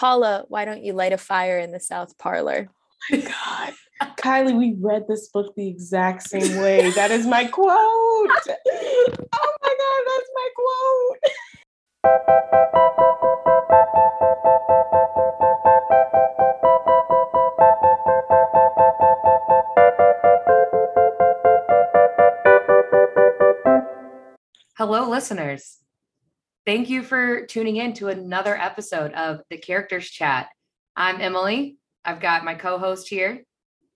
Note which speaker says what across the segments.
Speaker 1: Paula, why don't you light a fire in the South Parlor?
Speaker 2: Oh my God. Kylie, we read this book the exact same way. That is my quote. Oh my God, that's my quote.
Speaker 3: Hello, listeners. Thank you for tuning in to another episode of the Characters Chat. I'm Emily. I've got my co host here.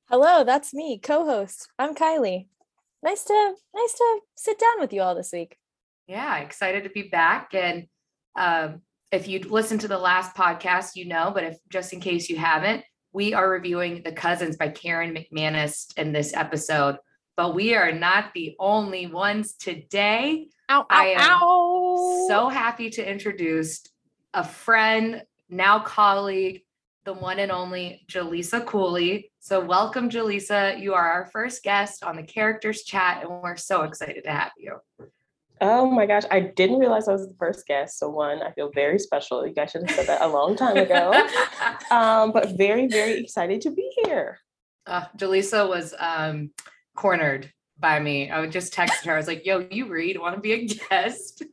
Speaker 1: Hello, that's me, co-host. I'm Kylie. Nice to nice to sit down with you all this week.
Speaker 3: Yeah, excited to be back. And um, if you listened to the last podcast, you know, but if just in case you haven't, we are reviewing The Cousins by Karen McManus in this episode. But we are not the only ones today.
Speaker 1: Ow, ow,
Speaker 3: I am
Speaker 1: ow.
Speaker 3: So happy to introduce a friend, now colleague, the one and only Jaleesa Cooley. So, welcome, Jaleesa. You are our first guest on the Characters Chat, and we're so excited to have you.
Speaker 2: Oh my gosh, I didn't realize I was the first guest. So one, I feel very special. You guys should have said that a long time ago. Um, but very, very excited to be here.
Speaker 3: uh, Jaleesa was um, cornered by me. I would just text her. I was like, "Yo, you read? Want to be a guest?"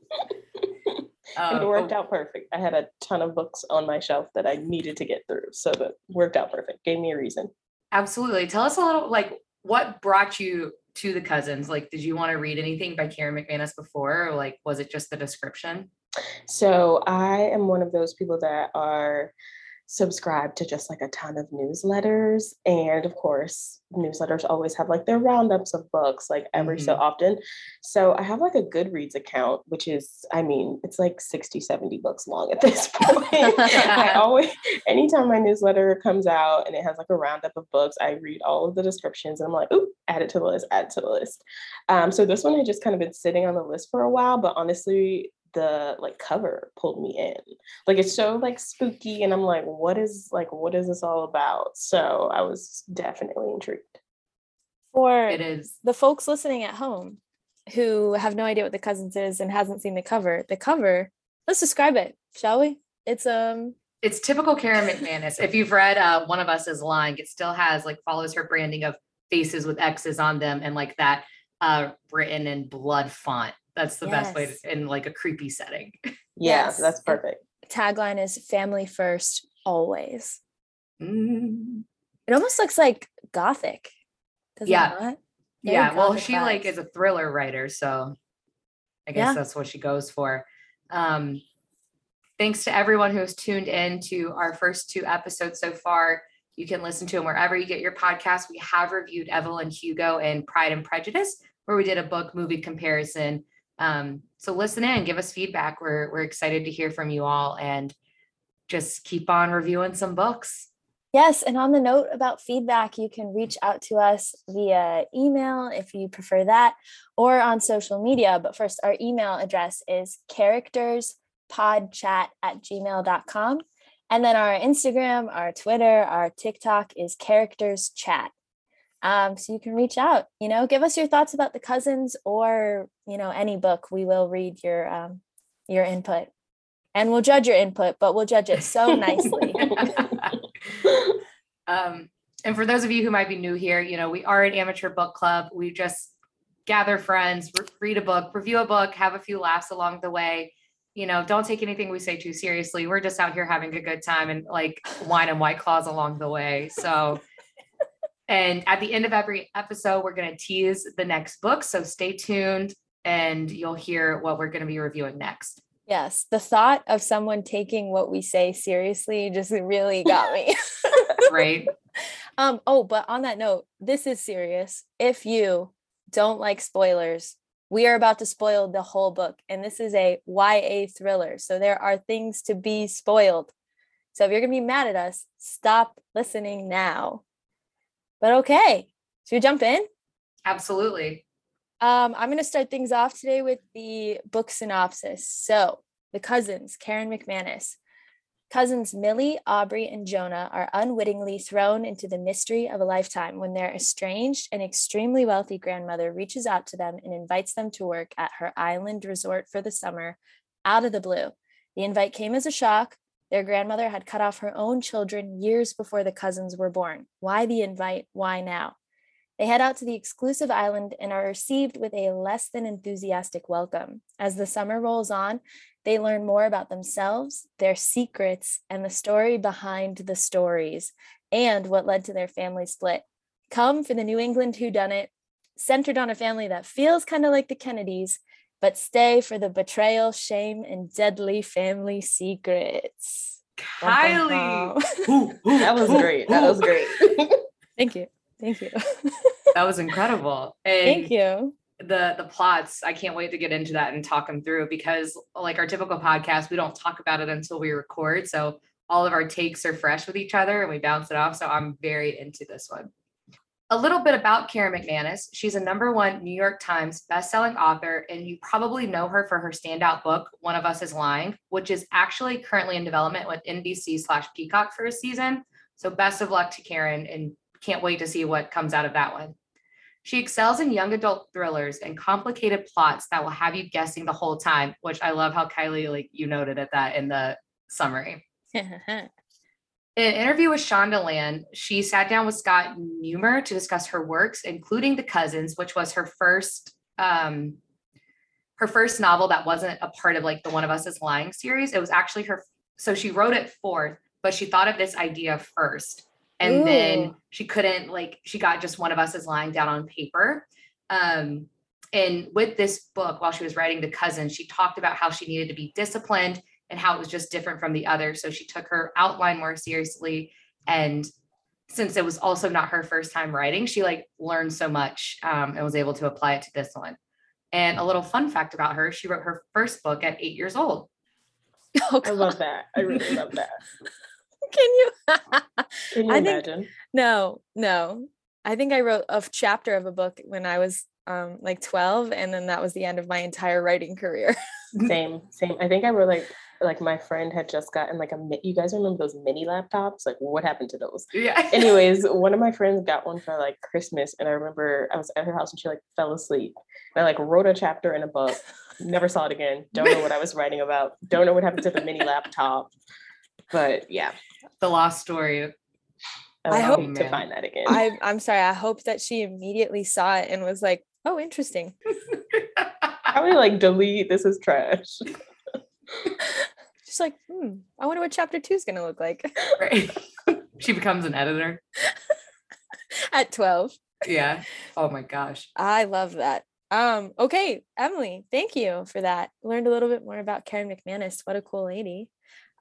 Speaker 3: Uh,
Speaker 2: it worked out perfect. I had a ton of books on my shelf that I needed to get through. So that worked out perfect. Gave me a reason.
Speaker 3: Absolutely. Tell us a little like what brought you to the cousins? Like, did you want to read anything by Karen McManus before, or like was it just the description?
Speaker 2: So I am one of those people that are subscribed to just like a ton of newsletters. And of course, newsletters always have like their roundups of books like every so often. So I have like a Goodreads account, which is, I mean, it's like 60, 70 books long at this point. I always, anytime my newsletter comes out and it has like a roundup of books, I read all of the descriptions and I'm like, ooh, add it to the list, add it to the list. Um, so this one had just kind of been sitting on the list for a while, but honestly, the like cover pulled me in. Like it's so like spooky, and I'm like, what is like what is this all about? So I was definitely intrigued.
Speaker 1: For
Speaker 3: It is.
Speaker 1: the folks listening at home who have no idea what the cousins is and hasn't seen the cover, the cover, let's describe it, shall we? It's um
Speaker 3: It's typical Karen McManus. If you've read uh, One of Us is Lying, it still has like follows her branding of faces with X's on them and like that uh, written in blood font. That's the best way to, in like a creepy setting.
Speaker 2: Yeah,
Speaker 1: Yes.
Speaker 2: that's perfect.
Speaker 1: tagline is family first always.
Speaker 3: Mm.
Speaker 1: It almost looks like gothic. Does
Speaker 3: Yeah.
Speaker 1: it not?
Speaker 3: Yeah, well,
Speaker 1: gothic
Speaker 3: she like is a thriller writer, so I guess
Speaker 1: Yeah.
Speaker 3: that's what she goes for. Um, thanks to everyone who's tuned in to our first two episodes so far. You can listen to them wherever you get your podcast. We have reviewed Evelyn Hugo and Pride and Prejudice, where we did a book movie comparison. Um, so listen in, give us feedback. We're we're excited to hear from you all, and just keep on reviewing some books.
Speaker 1: Yes, and on the note about feedback, you can reach out to us via email if you prefer that, or on social media. But first, our email address is characterspodchat at gmail.com. And then our Instagram, our Twitter, our TikTok is characters chat. Um, so you can reach out, you know, give us your thoughts about the cousins or, you know, any book. We will read your um, your input and we'll judge your input, but we'll judge it so nicely.
Speaker 3: um, and for those of you who might be new here, you know, we are an amateur book club. We just gather friends, re- read a book, review a book, have a few laughs along the way. You know, don't take anything we say too seriously. We're just out here having a good time and like wine and white claws along the way. So, and at the end of every episode, we're going to tease the next book. So stay tuned and you'll hear what we're going to be reviewing next.
Speaker 1: Yes, the thought of someone taking what we say seriously just really got me.
Speaker 3: Right.
Speaker 1: um oh, but on that note, this is serious. If you don't like spoilers, we are about to spoil the whole book and this is a YA thriller. So there are things to be spoiled. So if you're going to be mad at us, stop listening now. But okay, should we jump in?
Speaker 3: Absolutely.
Speaker 1: Um, I'm going to start things off today with the book synopsis. So, the cousins, Karen McManus. Cousins Millie, Aubrey, and Jonah are unwittingly thrown into the mystery of a lifetime when their estranged and extremely wealthy grandmother reaches out to them and invites them to work at her island resort for the summer out of the blue. The invite came as a shock, Their grandmother had cut off her own children years before the cousins were born. Why the invite? Why now? They head out to the exclusive island and are received with a less than enthusiastic welcome. As the summer rolls on, they learn more about themselves, their secrets, and the story behind the stories, and what led to their family split. Come for the New England Who Done It, centered on a family that feels kind of like the Kennedys, but stay for the betrayal, shame, and deadly family secrets.
Speaker 3: Kylie.
Speaker 2: that was great. That was great.
Speaker 1: Thank you. Thank you.
Speaker 3: that was incredible.
Speaker 1: And Thank you.
Speaker 3: The the plots, I can't wait to get into that and talk them through because like our typical podcast, we don't talk about it until we record. So all of our takes are fresh with each other and we bounce it off. So I'm very into this one. A little bit about Karen McManus. She's a number one New York Times bestselling author, and you probably know her for her standout book, One of Us is Lying, which is actually currently in development with NBC slash Peacock for a season. So best of luck to Karen and can't wait to see what comes out of that one. She excels in young adult thrillers and complicated plots that will have you guessing the whole time, which I love how Kylie, like you noted at that in the summary. In an interview with Shondaland, she sat down with Scott Newmer to discuss her works, including The Cousins, which was her first um, her first novel that wasn't a part of like the One of Us is Lying series. It was actually her. So she wrote it fourth, but she thought of this idea first, and Ooh. then she couldn't like she got just One of Us is Lying down on paper. Um, and with this book, while she was writing The Cousins, she talked about how she needed to be disciplined and how it was just different from the other. So she took her outline more seriously. And since it was also not her first time writing, she like learned so much um, and was able to apply it to this one. And a little fun fact about her, she wrote her first book at eight years old.
Speaker 2: Oh, I love that. I really love that.
Speaker 1: Can you?
Speaker 2: Can you I imagine?
Speaker 1: Think, no, no. I think I wrote a chapter of a book when I was um, like 12, and then that was the end of my entire writing career.
Speaker 2: same, same. I think I wrote like like my friend had just gotten like a you guys remember those mini laptops like what happened to those
Speaker 3: yeah
Speaker 2: anyways one of my friends got one for like christmas and i remember i was at her house and she like fell asleep and i like wrote a chapter in a book never saw it again don't know what i was writing about don't know what happened to the mini laptop but yeah
Speaker 3: the lost story
Speaker 2: I, I hope to find that again.
Speaker 1: I, I'm sorry. I hope that she immediately saw it and was like, "Oh, interesting."
Speaker 2: Probably like delete. This is trash.
Speaker 1: Like, hmm, I wonder what chapter two is going to look like.
Speaker 3: Right. she becomes an editor
Speaker 1: at 12.
Speaker 3: Yeah. Oh my gosh.
Speaker 1: I love that. Um, okay, Emily, thank you for that. Learned a little bit more about Karen McManus. What a cool lady.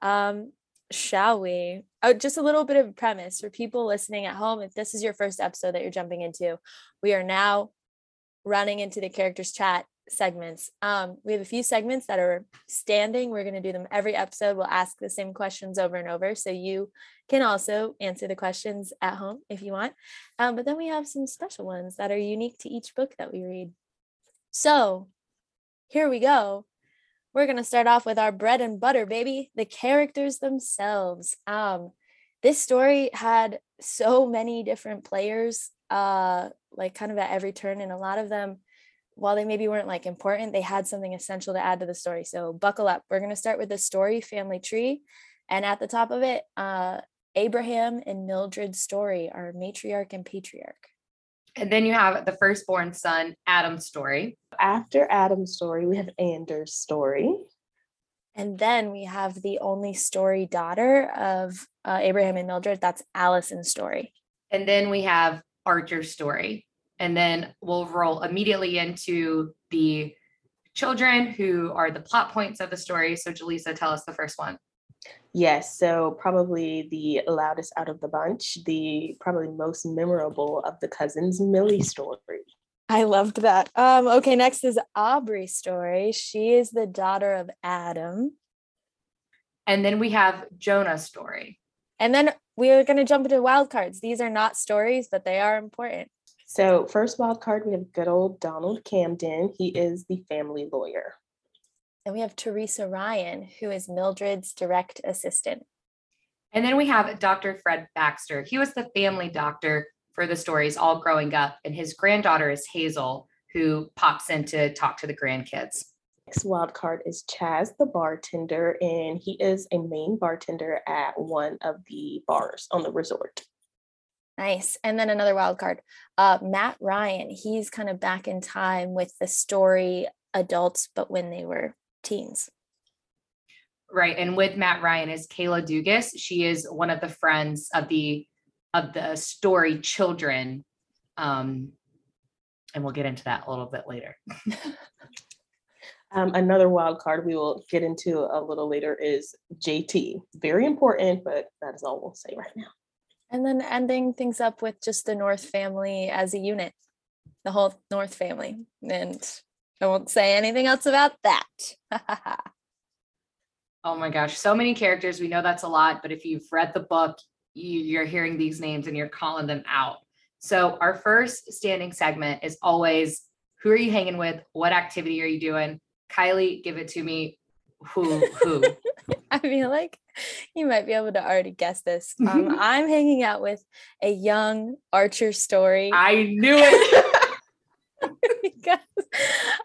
Speaker 1: Um, shall we? Oh, just a little bit of premise for people listening at home. If this is your first episode that you're jumping into, we are now running into the characters chat segments. Um, we have a few segments that are standing. We're going to do them every episode. We'll ask the same questions over and over. So you can also answer the questions at home if you want. Um, but then we have some special ones that are unique to each book that we read. So here we go. We're going to start off with our bread and butter, baby, the characters themselves. Um, this story had so many different players, uh, like kind of at every turn, and a lot of them while they maybe weren't like important, they had something essential to add to the story. So buckle up. We're going to start with the story family tree. And at the top of it, uh, Abraham and Mildred's story, our matriarch and patriarch.
Speaker 3: And then you have the firstborn son, Adam's story.
Speaker 2: After Adam's story, we have Anders' story.
Speaker 1: And then we have the only story daughter of uh, Abraham and Mildred. That's Allison's story.
Speaker 3: And then we have Archer's story and then we'll roll immediately into the children who are the plot points of the story. So, Jaleesa, tell us the first one.
Speaker 2: Yes, so probably the loudest out of the bunch, the probably most memorable of the cousins, Millie story.
Speaker 1: I loved that. Um, okay, next is Aubrey's story. She is the daughter of Adam.
Speaker 3: And then we have Jonah's story.
Speaker 1: And then we are going to jump into wild cards. These are not stories, but they are important.
Speaker 2: So, first wild card, we have good old Donald Camden. He is the family lawyer.
Speaker 1: And we have Teresa Ryan, who is Mildred's direct assistant.
Speaker 3: And then we have Dr. Fred Baxter. He was the family doctor for the stories all growing up. And his granddaughter is Hazel, who pops in to talk to the grandkids.
Speaker 2: next wild card is Chaz the bartender, and he is a main bartender at one of the bars on the resort.
Speaker 1: Nice. And then another wild card, uh, Matt Ryan. He's kind of back in time with the story adults, but when they were teens.
Speaker 3: Right. And with Matt Ryan is Kayla Dugas. She is one of the friends of the of the story children. Um, and we'll get into that a little bit later.
Speaker 2: Um, another wild card we will get into a little later is JT. Very important, but that is all we'll say right now.
Speaker 1: And then ending things up with just the North family as a unit, the whole North family. And I won't say anything else about that.
Speaker 3: Oh my gosh, so many characters. We know that's a lot, but if you've read the book, you, you're hearing these names and you're calling them out. So, our first standing segment is always who are you hanging with? What activity are you doing? Kylie, give it to me. Who, who?
Speaker 1: I feel like you might be able to already guess this. Um, I'm hanging out with a young Archer story.
Speaker 3: I knew it.
Speaker 1: because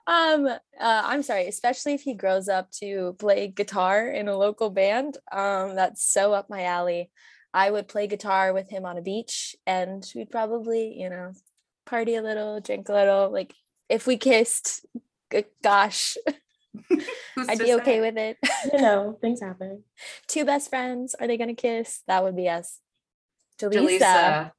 Speaker 1: um uh, i'm sorry especially if he grows up to play guitar in a local band um that's so up my alley i would play guitar with him on a beach and we'd probably you know party a little drink a little like if we kissed gosh i'd be okay
Speaker 3: say?
Speaker 1: with it
Speaker 2: You know, things happen.
Speaker 1: two best friends are they gonna kiss that would be us Jaleesa.
Speaker 3: Jaleesa.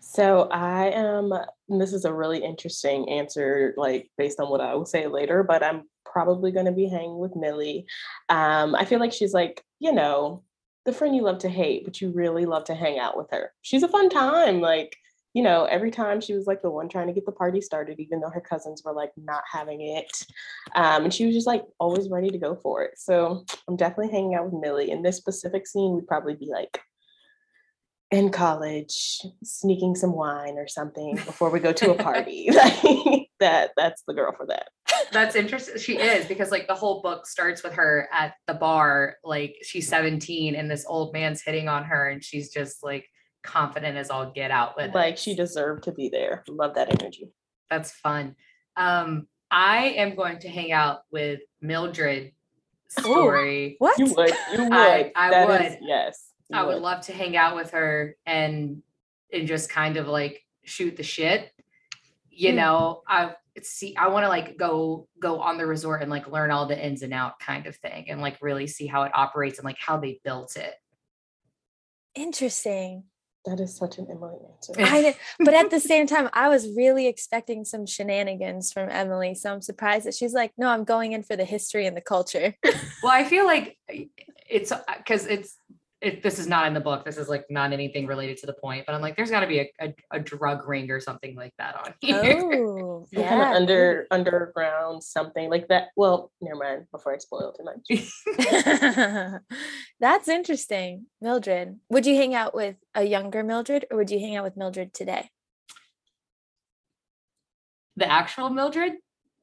Speaker 2: So I am, this is a really interesting answer, like based on what I will say later, but I'm probably going to be hanging with Millie. Um, I feel like she's like, you know, the friend you love to hate, but you really love to hang out with her. She's a fun time. Like, you know, every time she was like the one trying to get the party started, even though her cousins were like not having it. Um, and she was just like always ready to go for it. So I'm definitely hanging out with Millie. In this specific scene, would probably be like in college, sneaking some wine or something before we go to a party. Like, that that's the girl for that.
Speaker 3: That's interesting. She is because like the whole book starts with her at the bar, like she's 17 and this old man's hitting on her and she's just like confident as all get out with it.
Speaker 2: Like she deserved to be there. Love that energy.
Speaker 3: That's fun. Um, I am going to hang out with Mildred story.
Speaker 1: what
Speaker 2: You would, you would.
Speaker 3: I- I would.
Speaker 2: is- yes. you
Speaker 3: I would love to hang out with her and and just kind of like shoot the shit. You
Speaker 1: Mm.
Speaker 3: know, I see I want to like go go on the resort and like learn all the ins and out kind of thing and like really see how it operates and like how they built it.
Speaker 1: interesting
Speaker 2: That is such an Emily answer.
Speaker 1: I did, but at the same time, I was really expecting some shenanigans from Emily. So I'm surprised that she's like, no, I'm going in for the history and the culture.
Speaker 3: Well, I feel like eh, it's uh, because it's it, this is not in the book. This is like not anything related to the point, but I'm like, there's got to be a, a, a drug ring or something like that on here.
Speaker 1: Oh,
Speaker 2: Some kind of under underground something like that. Well, never mind. Before I spoil too much.
Speaker 1: That's interesting. Mildred, would you hang out with a younger Mildred or would you hang out with Mildred today?
Speaker 3: the actual Mildred.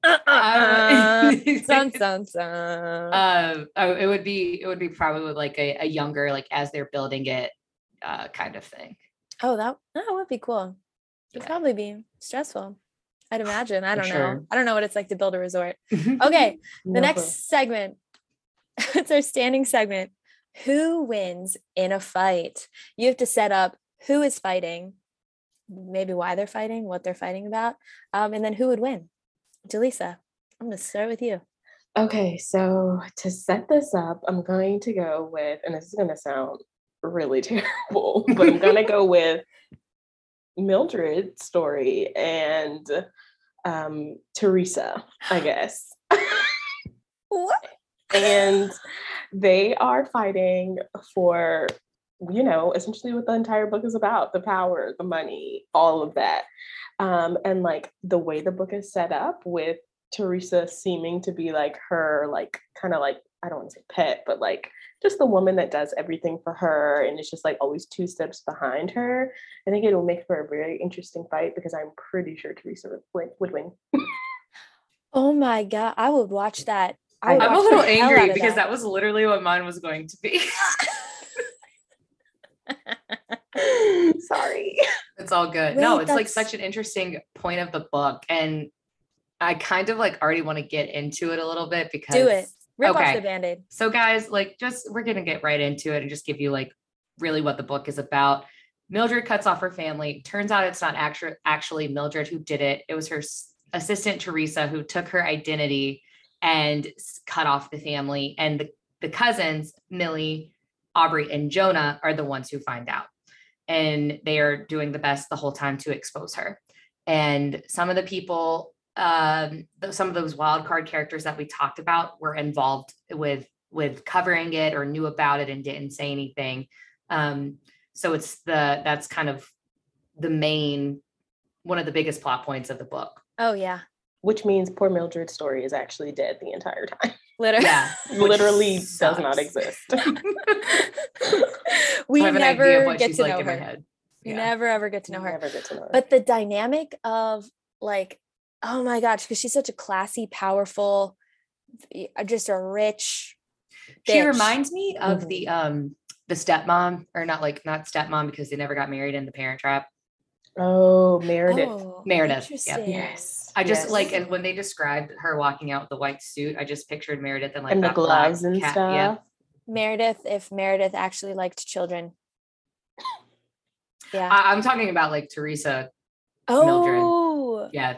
Speaker 1: Uh, dun, dun, dun.
Speaker 3: Uh, oh, it would be it would be probably like a, a younger like as they're building it uh kind of thing.
Speaker 1: oh, that that would be cool. It'd
Speaker 3: Yeah.
Speaker 1: probably be stressful. I'd imagine. I don't know. I don't know what it's like to build a resort. Okay. the
Speaker 2: No
Speaker 1: next segment it's our standing segment who wins in a fight you have to set up who is fighting maybe why they're fighting what they're fighting about um, and then who would win Jaleesa, i'm going to start with you
Speaker 2: Okay, so to set this up, I'm going to go with, and this is going to sound really terrible, but I'm going to go with Mildred's story and um, Teresa, I guess.
Speaker 1: what
Speaker 2: and they are fighting for you know essentially what the entire book is about the power the money all of that um and like the way the book is set up with teresa seeming to be like her like kind of like i don't want to say pet but like just the woman that does everything for her and it's just like always two steps behind her i think it will make for a very interesting fight because i'm pretty sure teresa would win, would win.
Speaker 1: oh my god i would watch that I would
Speaker 3: I'm a little angry because that was literally what mine was going to be.
Speaker 2: sorry
Speaker 3: It's all good. no,
Speaker 1: Wait,
Speaker 3: it's like such an interesting point of the book. And I kind of like already want to get into it a little bit because
Speaker 1: Do it. Rip off
Speaker 3: Okay.
Speaker 1: the band-aid.
Speaker 3: So guys, like just we're gonna get right into it and just give you like really what the book is about. Mildred cuts off her family. Turns out it's not actually actually Mildred who did it. It was her assistant Teresa who took her identity and cut off the family. And the, the cousins, Millie, Aubrey, and Jonah are the ones who find out. And they are doing the best the whole time to expose her. And some of the people, um, th- some of those wild card characters that we talked about were involved with with covering it or knew about it and didn't say anything. Um, so it's the that's kind of the main one of the biggest plot points of the book.
Speaker 1: Oh yeah.
Speaker 2: Which means poor Mildred's story is actually dead the entire time.
Speaker 1: Literally.
Speaker 3: Yeah,
Speaker 2: Literally does not exist.
Speaker 1: we
Speaker 3: I have an idea of
Speaker 1: never get to
Speaker 3: like
Speaker 1: know her.
Speaker 3: head.
Speaker 1: You
Speaker 3: Yeah.
Speaker 1: never ever get to know her.
Speaker 2: Never get to know her.
Speaker 1: But the dynamic of like, oh my gosh, because she's such a classy, powerful, uh, just a rich.
Speaker 3: She reminds me of
Speaker 2: Mhm.
Speaker 3: the um the stepmom, or not like not stepmom because they never got married in the Parent Trap.
Speaker 2: oh, Meredith.
Speaker 1: Oh,
Speaker 3: Meredith, yeah.
Speaker 1: interesting.
Speaker 2: Yes.
Speaker 3: I just
Speaker 2: yes.
Speaker 3: like, and when they described her walking out with the white suit, I just pictured Meredith and like
Speaker 2: and the
Speaker 3: that
Speaker 2: gloves and
Speaker 3: cat-
Speaker 2: stuff.
Speaker 3: Yeah,
Speaker 1: Meredith, if Meredith actually liked children. Yeah.
Speaker 3: I, I'm talking about like Teresa. Oh, Mildred.
Speaker 1: oh,
Speaker 3: Yeah,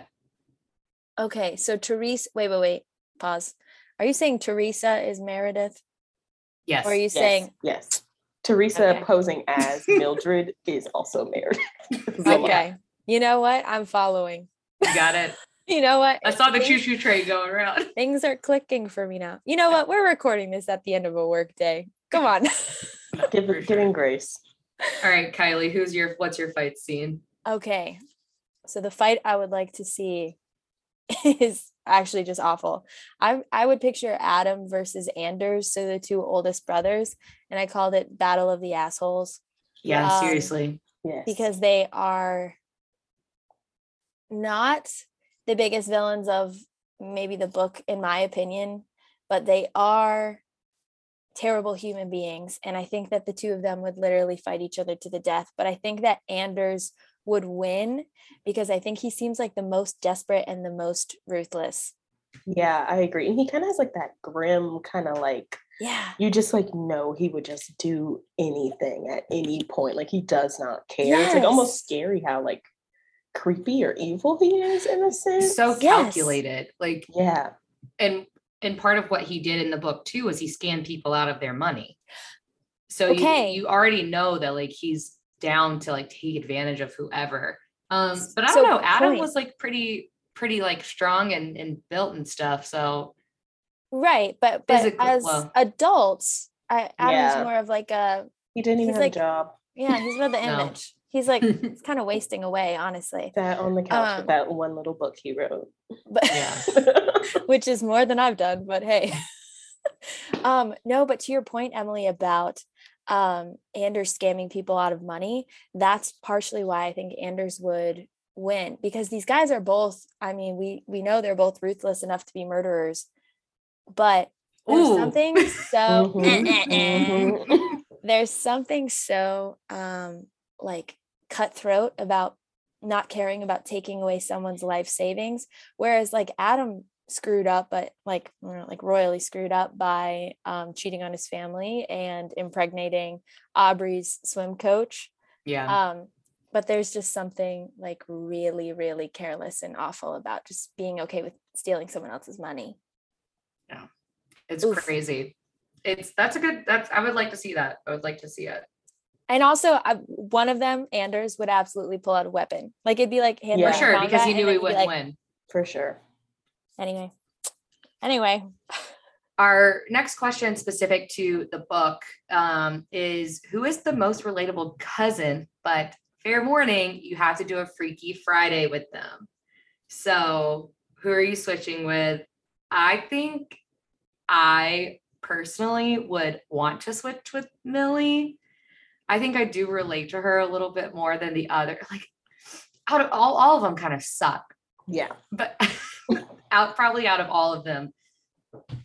Speaker 1: okay. So Teresa, wait, wait, wait. Pause. Are you saying Teresa is Meredith?
Speaker 3: yes.
Speaker 1: Or are you
Speaker 2: Yes,
Speaker 1: saying
Speaker 2: yes. Teresa
Speaker 1: Okay.
Speaker 2: posing as Mildred is also Meredith.
Speaker 1: Okay? You know what? I'm following.
Speaker 3: You got it.
Speaker 1: You know what?
Speaker 3: I saw the
Speaker 1: Things-
Speaker 3: choo choo train going around.
Speaker 1: Things are clicking for me now. You know what? We're recording this at the end of a work day. Come on.
Speaker 2: Give,
Speaker 3: For
Speaker 2: giving
Speaker 3: sure.
Speaker 2: grace.
Speaker 3: All right, Kylie, who's your what's your fight scene?
Speaker 1: okay. So the fight I would like to see is actually just awful. I I would picture Adam versus Anders, so the two oldest brothers, and I called it Battle of the Assholes
Speaker 3: Yeah,
Speaker 1: Um,
Speaker 3: seriously.
Speaker 2: Yes.
Speaker 1: because they are not the biggest villains of maybe the book in my opinion, but they are terrible human beings and I think that the two of them would literally fight each other to the death, but I think that Anders would win because I think he seems like the most desperate and the most ruthless.
Speaker 2: Yeah, I agree. And he kind of has like that grim kind of like
Speaker 1: Yeah.
Speaker 2: you just like know he would just do anything at any point. Like he does not care. It's like almost scary how like creepy or evil he is in a sense.
Speaker 3: So
Speaker 1: Yes.
Speaker 3: calculated. Like
Speaker 2: yeah.
Speaker 3: and and part of what he did in the book too was he scammed people out of their money. So
Speaker 1: Okay.
Speaker 3: you you already know that like he's down to like take advantage of whoever. Um, but I don't know. Adam
Speaker 1: point.
Speaker 3: was like pretty pretty like strong and and built and stuff. So
Speaker 1: Right, but but
Speaker 3: Physical-
Speaker 1: as
Speaker 3: well.
Speaker 1: adults, I Adam's
Speaker 2: Yeah.
Speaker 1: more of like a
Speaker 2: He didn't even have
Speaker 1: like-
Speaker 2: a job.
Speaker 1: yeah, he's about the
Speaker 3: No.
Speaker 1: image. He's like it's kind of wasting away, honestly.
Speaker 2: That on the couch
Speaker 1: Um,
Speaker 2: with that one little book he wrote.
Speaker 1: But
Speaker 3: Yeah.
Speaker 1: which is more than I've done, but hey. um, no, but to your point, Emily, about um Anders scamming people out of money, that's partially why I think Anders would win because these guys are both, I mean, we we know they're both ruthless enough to be murderers, but there's
Speaker 3: Ooh.
Speaker 1: something so eh, eh.
Speaker 2: mhm.
Speaker 1: there's something so um like cutthroat about not caring about taking away someone's life savings whereas like adam screwed up but like like royally screwed up by um cheating on his family and impregnating aubrey's swim coach
Speaker 3: yeah.
Speaker 1: um but there's just something like really really careless and awful about just being okay with stealing someone else's money yeah
Speaker 3: it's
Speaker 1: oof.
Speaker 3: crazy. It's that's a good that's I would like to see that. I would like to see it.
Speaker 1: and also I, one of them anders would absolutely pull out a weapon like it'd be like hand
Speaker 2: Yeah.
Speaker 3: For sure, because he knew he
Speaker 1: he'd be
Speaker 3: wouldn't
Speaker 1: like,
Speaker 3: win.
Speaker 2: For sure.
Speaker 1: Anyway anyway
Speaker 3: Our next question specific to the book um, is who is the most relatable cousin? But fair warning, you have to do a Freaky Friday with them. So who are you switching with? I think I personally would want to switch with Millie. I think I do relate to her a little bit more than the other. Like out of all, all of them kind of suck
Speaker 2: Yeah.
Speaker 3: but out probably out of all of them,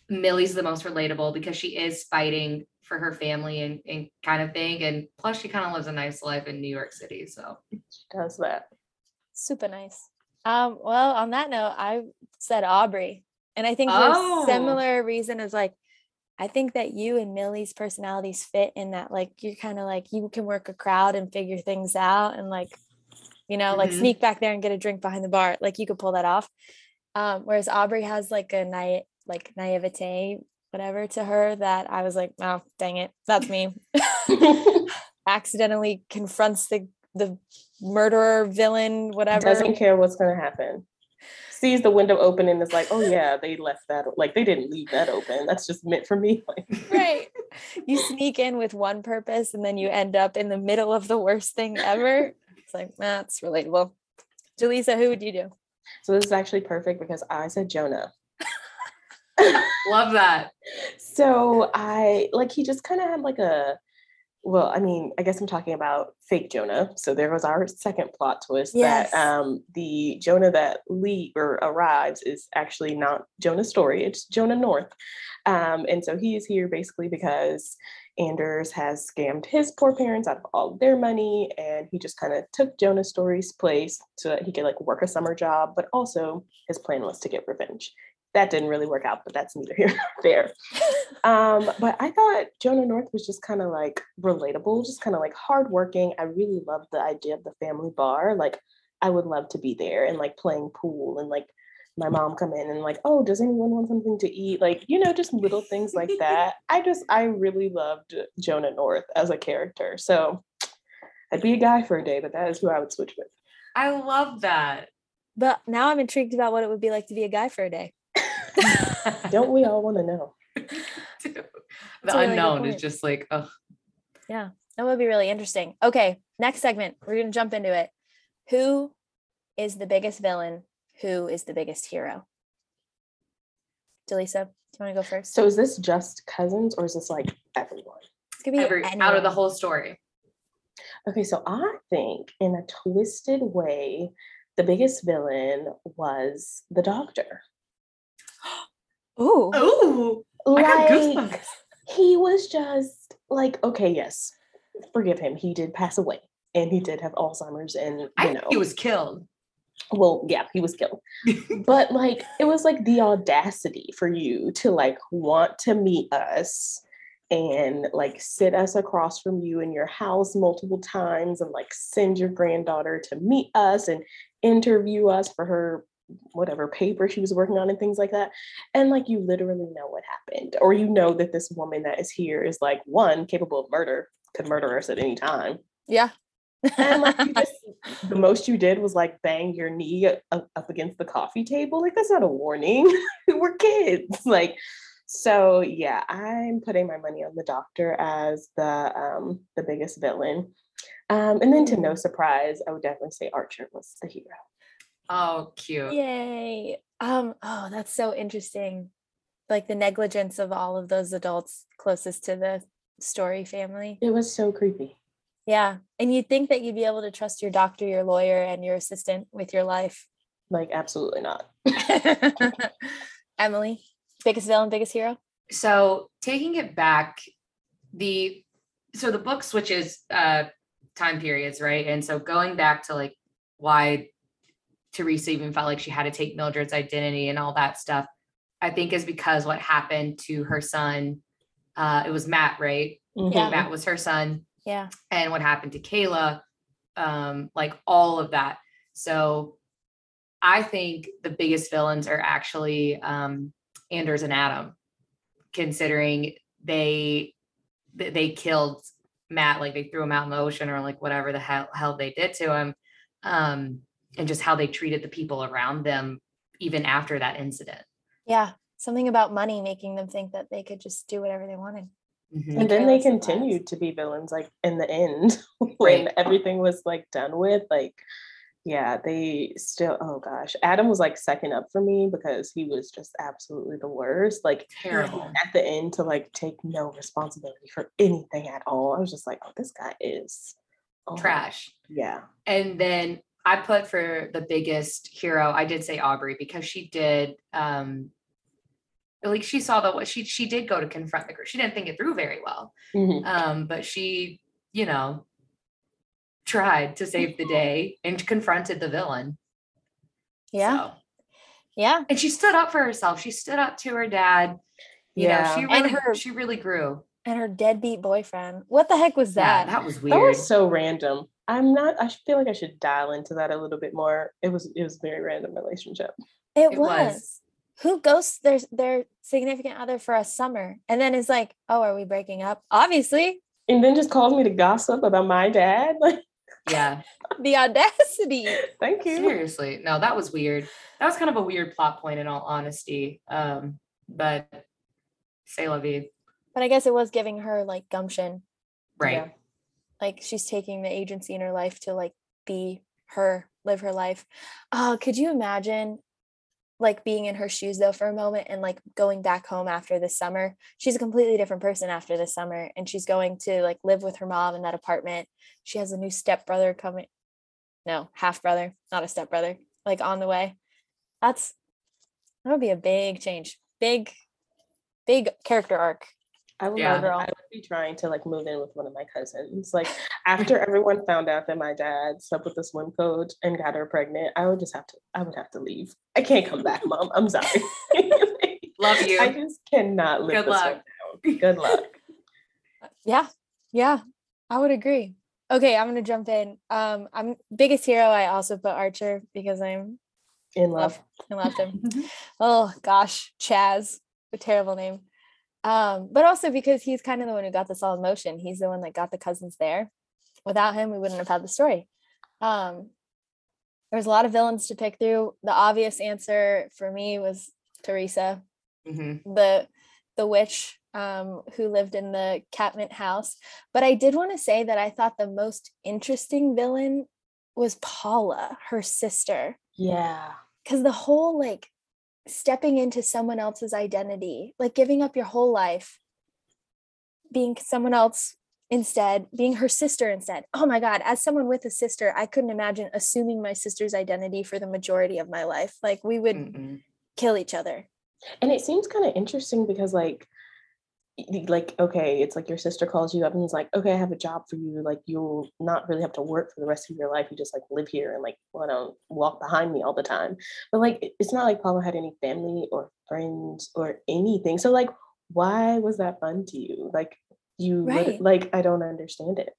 Speaker 3: Millie's the most relatable because she is fighting for her family and, and kind of thing. And plus she kind of lives a nice life in New York City. So
Speaker 2: She does that.
Speaker 1: super nice Um, well, on that note, I said Aubrey. And I think for
Speaker 3: Oh.
Speaker 1: a similar reason is like I think that you and Millie's personalities fit in that like you're kind of like you can work a crowd and figure things out and like you know like
Speaker 3: Mhm.
Speaker 1: sneak back there and get a drink behind the bar like you could pull that off um whereas aubrey has like a naive like naivete whatever to her that i was like oh dang it that's me accidentally confronts the the murderer villain whatever
Speaker 2: Doesn't care what's gonna happen. Sees the window open and is like, oh yeah, they left that like they didn't leave that open. That's just meant for me. Like,
Speaker 1: right you sneak in with one purpose and then you end up in the middle of the worst thing ever it's like that's relatable Jaleesa, who would you do
Speaker 2: so this is actually perfect because I said Jonah.
Speaker 3: Love that.
Speaker 2: So I like he just kind of had like a well, I mean, I guess I'm talking about fake Jonah. So there was our second plot twist
Speaker 1: Yes.
Speaker 2: that um the Jonah that Lee or arrives is actually not Jonah's story, it's Jonah North. Um, and so he is here basically because Anders has scammed his poor parents out of all their money, and he just kind of took Jonah Story's place so that he could like work a summer job, but also his plan was to get revenge. That didn't really work out, but that's neither here nor there. Um, but I thought Jonah North was just kind of like relatable, just kind of like hardworking. I really loved the idea of the family bar. Like, I would love to be there and like playing pool and like my mom come in and like, oh, does anyone want something to eat? Like, you know, just little things like that. I just, I really loved Jonah North as a character. So I'd be a guy for a day, but that is who I would switch with.
Speaker 3: I love that.
Speaker 1: but now i'm intrigued about what it would be like to be a guy for a day
Speaker 2: Don't we all want to know?
Speaker 3: the
Speaker 1: really
Speaker 3: unknown is just like, oh, Yeah,
Speaker 1: that would be really interesting okay next segment we're gonna jump into it who is the biggest villain who is the biggest hero Jaleesa, do you want to go first
Speaker 2: So is this just cousins or is this like everyone?
Speaker 1: it's gonna be
Speaker 3: every out of the whole story.
Speaker 2: Okay, so I think in a twisted way, the biggest villain was the doctor.
Speaker 1: Ooh.
Speaker 3: Oh, I got
Speaker 2: Like he was just like, okay, yes, forgive him. He did pass away and he did have Alzheimer's and you
Speaker 3: I
Speaker 2: know
Speaker 3: he was killed.
Speaker 2: Well, yeah, he was killed. but like it was like the audacity for you to like want to meet us and like sit us across from you in your house multiple times and like send your granddaughter to meet us and interview us for her whatever paper she was working on and things like that and like you literally know what happened or you know that this woman that is here is like one capable of murder could murder us at any time
Speaker 1: Yeah.
Speaker 2: And like you just the most you did was like bang your knee up, up against the coffee table like that's not a warning we're kids like so yeah i'm putting my money on the doctor as the um the biggest villain um and then to no surprise i would definitely say archer was the hero
Speaker 3: Oh, cute.
Speaker 1: Yay. Um, oh, that's so interesting. Like the negligence of all of those adults closest to the story family.
Speaker 2: it was so creepy
Speaker 1: Yeah. And you'd think that you'd be able to trust your doctor, your lawyer, and your assistant with your life.
Speaker 2: like absolutely not
Speaker 1: Emily, biggest villain, biggest hero?
Speaker 3: So taking it back, the so the book switches uh time periods, right? And so going back to like why Teresa even felt like she had to take Mildred's identity and all that stuff, I think is because what happened to her son. Uh, it was Matt, right?
Speaker 1: Yeah.
Speaker 3: Matt was her son.
Speaker 1: Yeah.
Speaker 3: and what happened to Kayla, um, like all of that. So I think the biggest villains are actually um, Anders and Adam, considering they they killed Matt, like they threw him out in the ocean or like whatever the hell, hell they did to him, um, and just how they treated the people around them even after that incident.
Speaker 1: Yeah. Something about money making them think that they could just do whatever they wanted.
Speaker 3: Mhm.
Speaker 2: and then they
Speaker 1: careless of lives.
Speaker 2: continued to be villains like in the end when
Speaker 3: Right.
Speaker 2: everything was like done with like yeah they still oh gosh adam was like second up for me because he was just absolutely the worst like
Speaker 3: Terrible.
Speaker 2: at the end to like take no responsibility for anything at all i was just like oh this guy is oh,
Speaker 3: Trash.
Speaker 2: yeah
Speaker 3: and then I put for the biggest hero, I did say Aubrey because she did um like she saw the what she she did go to confront the group. She didn't think it through very well.
Speaker 2: Mhm.
Speaker 3: Um, but she, you know, tried to save the day and confronted the villain.
Speaker 1: Yeah.
Speaker 3: So-
Speaker 1: Yeah.
Speaker 3: and she stood up for herself. She stood up to her dad. You
Speaker 2: Yeah.
Speaker 3: know, she
Speaker 1: And
Speaker 3: really,
Speaker 1: her-
Speaker 3: she really grew.
Speaker 1: And her deadbeat boyfriend. What the heck was
Speaker 3: Yeah,
Speaker 1: that?
Speaker 3: that was weird.
Speaker 2: That was so random. I'm not. I feel like I should dial into that a little bit more. It was. It was a very random relationship.
Speaker 1: it,
Speaker 3: It
Speaker 1: was.
Speaker 3: was.
Speaker 1: Who ghosts their their significant other for a summer and then is like, oh, are we breaking up? Obviously,
Speaker 2: And then just calls me to gossip about my dad. Like,
Speaker 3: yeah,
Speaker 1: the audacity.
Speaker 2: thank you.
Speaker 3: seriously. No, that was weird. That was kind of a weird plot point in all honesty. Um, but say la vie.
Speaker 1: But I guess it was giving her like gumption.
Speaker 3: Right.
Speaker 2: Yeah.
Speaker 1: Like she's taking the agency in her life to like be her, live her life. Oh, could you imagine like being in her shoes though for a moment and like going back home after this summer? She's a completely different person after this summer and she's going to like live with her mom in that apartment. She has a new stepbrother coming. No, half brother, not a stepbrother, like on the way. That's that would be a big change. Big, big character arc.
Speaker 2: I would,
Speaker 3: Yeah.
Speaker 2: I would be trying to like move in with one of my cousins. Like after everyone found out that my dad slept with the swim coach and got her pregnant, I would just have to. I would have to leave. I can't come back, mom. I'm sorry.
Speaker 3: Love you.
Speaker 2: I just cannot live
Speaker 3: Good
Speaker 2: this
Speaker 3: luck.
Speaker 2: one down. Good luck.
Speaker 1: Yeah. Yeah. I would agree. Okay, I'm gonna jump in. Um, I'm biggest hero. I also put Archer because I'm
Speaker 2: In love.
Speaker 1: love I loved him. oh gosh, Chaz, a terrible name. Um, but also because he's kind of the one who got this all in motion. He's the one that got the cousins there. Without him, we wouldn't have had the story. Um, there's a lot of villains to pick through. The obvious answer for me was Teresa
Speaker 3: Mhm.
Speaker 1: the the witch um, who lived in the Catmint house. But I did want to say that I thought the most interesting villain was Paula, her sister,
Speaker 2: Yeah.
Speaker 1: because the whole like stepping into someone else's identity, like giving up your whole life, being someone else instead, being her sister instead. Oh my God, as someone with a sister, I couldn't imagine assuming my sister's identity for the majority of my life. Like we would
Speaker 3: Mm-mm.
Speaker 1: kill each other.
Speaker 2: And it seems kind of interesting because like like okay it's like your sister calls you up and is like okay i have a job for you like you'll not really have to work for the rest of your life you just like live here and like want to walk behind me all the time. But like it's not like paula had any family or friends or anything so like why was that fun to you? Like you
Speaker 1: Right.
Speaker 2: like i don't understand it.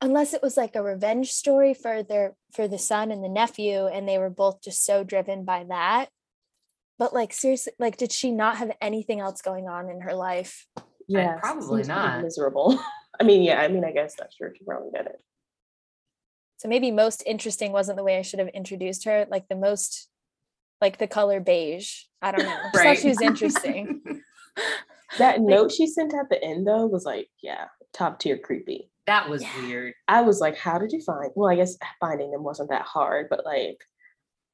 Speaker 1: Unless it was like a revenge story for their for the son and the nephew and they were both just so driven by that but like seriously like did she not have anything else going on in her life
Speaker 2: yeah
Speaker 3: probably not.
Speaker 2: miserable i mean yeah i mean i guess that's true she probably did it
Speaker 1: so maybe most interesting wasn't the way i should have introduced her like the most like the color beige i don't know I thought
Speaker 3: Right.
Speaker 1: she was interesting
Speaker 2: that note she sent at the end though was like yeah top tier creepy
Speaker 3: that was
Speaker 1: Yeah.
Speaker 3: weird.
Speaker 2: I was like, how did you find? Well, I guess finding them wasn't that hard, but like,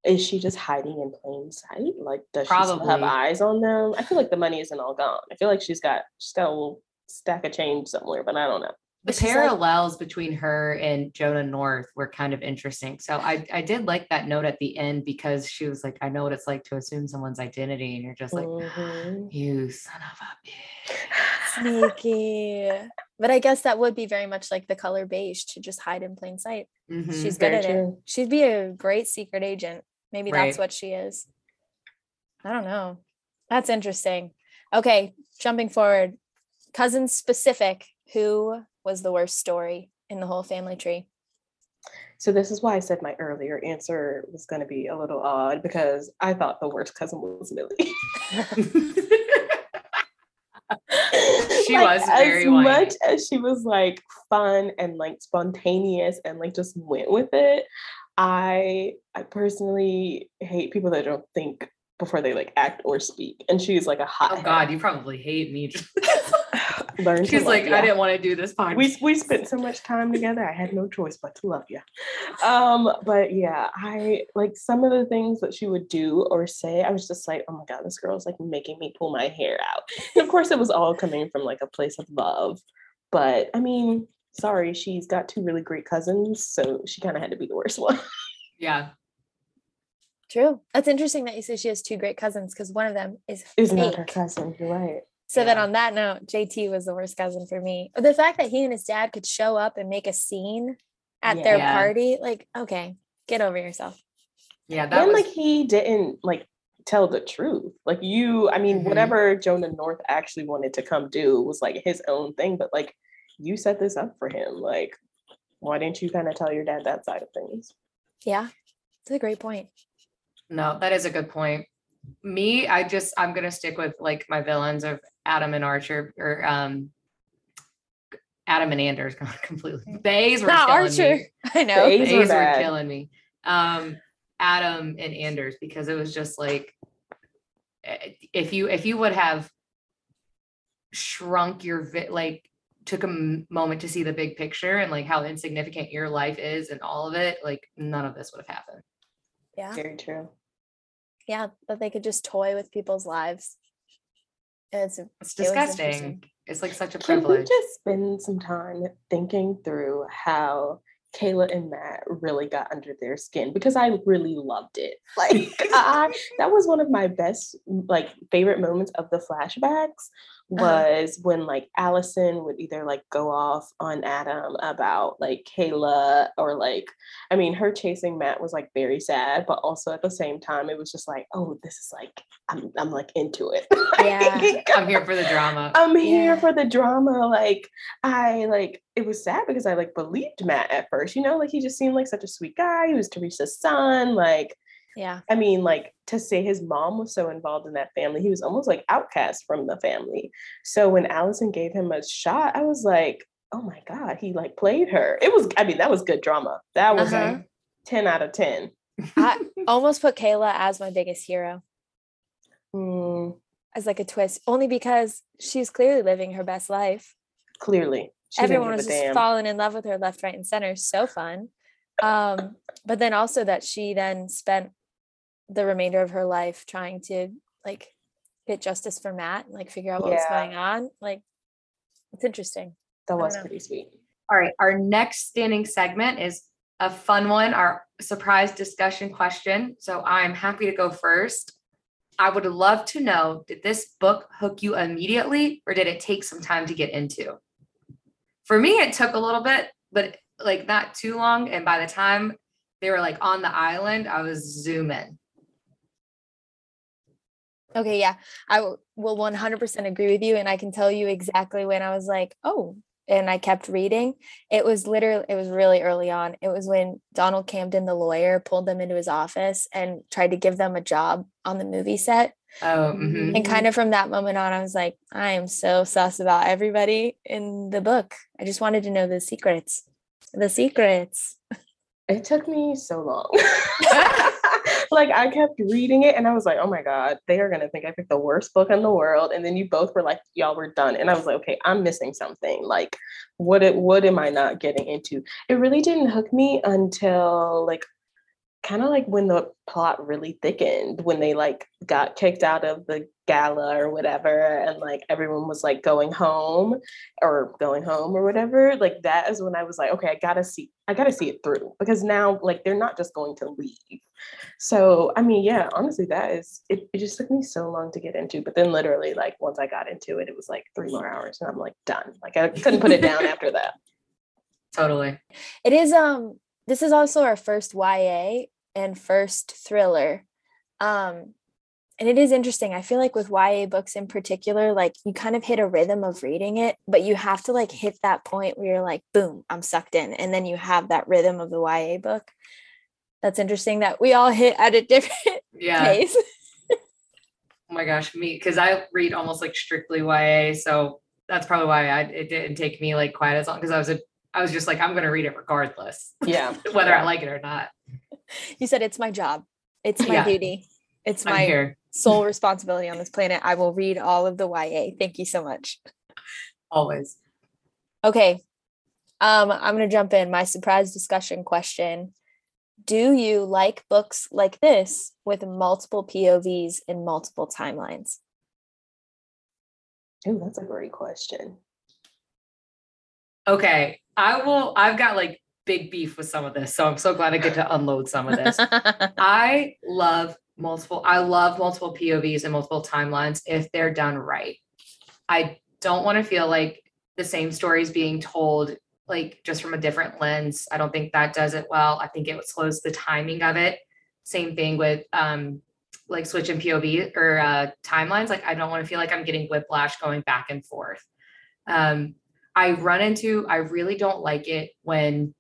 Speaker 2: is she just hiding in plain sight? Like, does she still have eyes on them? I feel like the money isn't all gone. I feel like she's got she's got a little stack of change somewhere, but I don't know.
Speaker 3: The
Speaker 1: She's like-
Speaker 3: parallels between her and Jonah North were kind of interesting. So I, I did like that note at the end because she was like, I know what it's like to assume someone's identity. And you're just like,
Speaker 2: Mhm.
Speaker 3: you son of a bitch.
Speaker 1: sneaky but i guess that would be very much like the color beige to just hide in plain sight
Speaker 3: Mhm.
Speaker 1: she's good
Speaker 2: Very
Speaker 1: at it she'd be a great secret agent maybe that's what she is i don't know that's interesting okay jumping forward cousin specific who was the worst story in the whole family tree
Speaker 2: So this is why I said my earlier answer was going to be a little odd because I thought the worst cousin was Millie.
Speaker 3: She was very
Speaker 2: as
Speaker 3: whiny.
Speaker 2: much as she was like fun and like spontaneous and like just went with it. I I personally hate people that don't think before they like act or speak. And she's like a hot.
Speaker 3: oh God, you probably hate me.
Speaker 2: Learn
Speaker 3: She's like. I didn't want to do this podcast.
Speaker 2: we we spent so much time together. I had no choice but to love you. Um, but yeah, I like some of the things that she would do or say. I was just like, oh my god, this girl is like making me pull my hair out. And of course, it was all coming from like a place of love. But I mean, sorry, she's got two really great cousins, so she kind of had to be the worst one.
Speaker 3: yeah.
Speaker 1: true that's interesting that you say she has two great cousins because one of them is
Speaker 2: Is not her cousin. You're right.
Speaker 1: So then on that note, JT was the worst cousin for me. The fact that he and his dad could show up and make a scene at their
Speaker 3: Yeah.
Speaker 1: party, like, okay, get over yourself.
Speaker 3: Yeah, that
Speaker 2: and
Speaker 3: was
Speaker 2: like he didn't like tell the truth. Like you, I mean,
Speaker 3: Mhm.
Speaker 2: whatever Jonah North actually wanted to come do was like his own thing, but like you set this up for him. Like, why didn't you kind of tell your dad that side of things?
Speaker 1: Yeah, it's a great point.
Speaker 3: no, that is a good point. Me, I just I'm gonna stick with like my villains of Adam and Archer or um Adam and Anders completely. Bays were
Speaker 1: Not
Speaker 3: killing
Speaker 1: Archer.
Speaker 3: me.
Speaker 1: I know.
Speaker 2: Bays,
Speaker 3: The
Speaker 2: A's were
Speaker 3: A's were killing me. Um, Adam and Anders because it was just like eh, if you if you would have shrunk your vi- like took a m- moment to see the big picture and like how insignificant your life is and all of it like none of this would have happened
Speaker 1: Yeah.
Speaker 2: Very true.
Speaker 1: Yeah. That they could just toy with people's lives. It's
Speaker 3: it's disgusting
Speaker 1: interesting.
Speaker 3: it's like such a
Speaker 2: Can we
Speaker 3: privilege
Speaker 2: just spend some time thinking through how Kayla and Matt really got under their skin? Because I really loved it. Like I, that was one of my best, like favorite moments of the flashbacks Uh-huh. was when like Allison would either like go off on Adam about like Kayla or like, I mean, her chasing Matt was like very sad, but also at the same time, it was just like, oh, this is like, I'm, I'm like into it.
Speaker 1: Yeah.
Speaker 3: i'm here for the drama
Speaker 2: I'm here for the drama. Like I like it was sad because I like believed Matt at first, you know, like he just seemed like such a sweet guy. He was Teresa's son. Like,
Speaker 1: Yeah.
Speaker 2: I mean, like to say his mom was so involved in that family, he was almost like outcast from the family. So when Allison gave him a shot, I was like, oh my God, he like played her. It was, I mean, that was good drama. That was
Speaker 1: Uh-huh.
Speaker 2: like 10 out of 10.
Speaker 1: I almost put Kayla as my biggest hero
Speaker 2: Hmm,
Speaker 1: as like a twist, only because she's clearly living her best life.
Speaker 2: clearly. She
Speaker 1: Everyone was just
Speaker 2: damn.
Speaker 1: falling in love with her left, right, and center. So fun. Um, but then also that she then spent the remainder of her life trying to like get justice for Matt and like figure out what was going on. Like it's interesting.
Speaker 2: That was pretty sweet.
Speaker 3: all right our next standing segment is a fun one our surprise discussion question so i'm happy to go first i would love to know did this book hook you immediately or did it take some time to get into for me it took a little bit but like not too long and by the time they were like on the island i was zooming
Speaker 1: Okay, yeah. I w- will 100% agree with you and I can tell you exactly when I was like, "Oh." And I kept reading. It was literally it was really early on. It was when Donald Camden the lawyer pulled them into his office and tried to give them a job on the movie set.
Speaker 3: oh mhm.
Speaker 1: And kind of from that moment on I was like, I am so sus about everybody in the book. I just wanted to know the secrets. The secrets.
Speaker 2: It took me so long. like I kept reading it and I was like, oh my God, they are gonna think I picked the worst book in the world. And then you both were like, y'all were done. And I was like, okay, I'm missing something. Like, what it what am I not getting into? It really didn't hook me until like kind of like when the plot really thickened, when they like got kicked out of the gala or whatever, and like everyone was like going home or going home or whatever. Like that is when I was like, okay, I gotta see, I gotta see it through because now like they're not just going to leave. So I mean, yeah, honestly, that is it, it just took me so long to get into. But then literally, like once I got into it, it was like three more hours and I'm like done. Like I couldn't put it down after that.
Speaker 3: totally
Speaker 1: It is um this is also our first YA and first thriller. Um and it is interesting. I feel like with YA books in particular, like you kind of hit a rhythm of reading it, but you have to like hit that point where you're like, boom, I'm sucked in. And then you have that rhythm of the YA book. That's interesting that we all hit at a different
Speaker 3: yeah
Speaker 1: pace.
Speaker 3: oh my gosh me because i read almost like strictly ya so that's probably why I, it didn't take me like quite as long because i was a i was just like i'm gonna read it regardless
Speaker 2: Yeah.
Speaker 3: whether i like it or not
Speaker 1: you said it's my job. It's my
Speaker 3: Yeah.
Speaker 1: duty. It's
Speaker 3: i'm
Speaker 1: my
Speaker 3: here
Speaker 1: sole responsibility on this planet. I will read all of the YA. Thank you so much.
Speaker 3: always
Speaker 1: Okay. Um, I'm gonna jump in. My surprise discussion question. Do you like books like this with multiple POVs and multiple timelines?
Speaker 2: Oh, that's a great question.
Speaker 3: okay i will i've got like big beef with some of this so i'm so glad i get to unload some of this I love multiple, I love multiple POVs and multiple timelines if they're done right. I don't want to feel like the same story is being told like just from a different lens. I don't think that does it well. I think it slows the timing of it. same thing with um like switching POV or uh timelines. Like I don't want to feel like I'm getting whiplash going back and forth. Um I run into I really don't like it when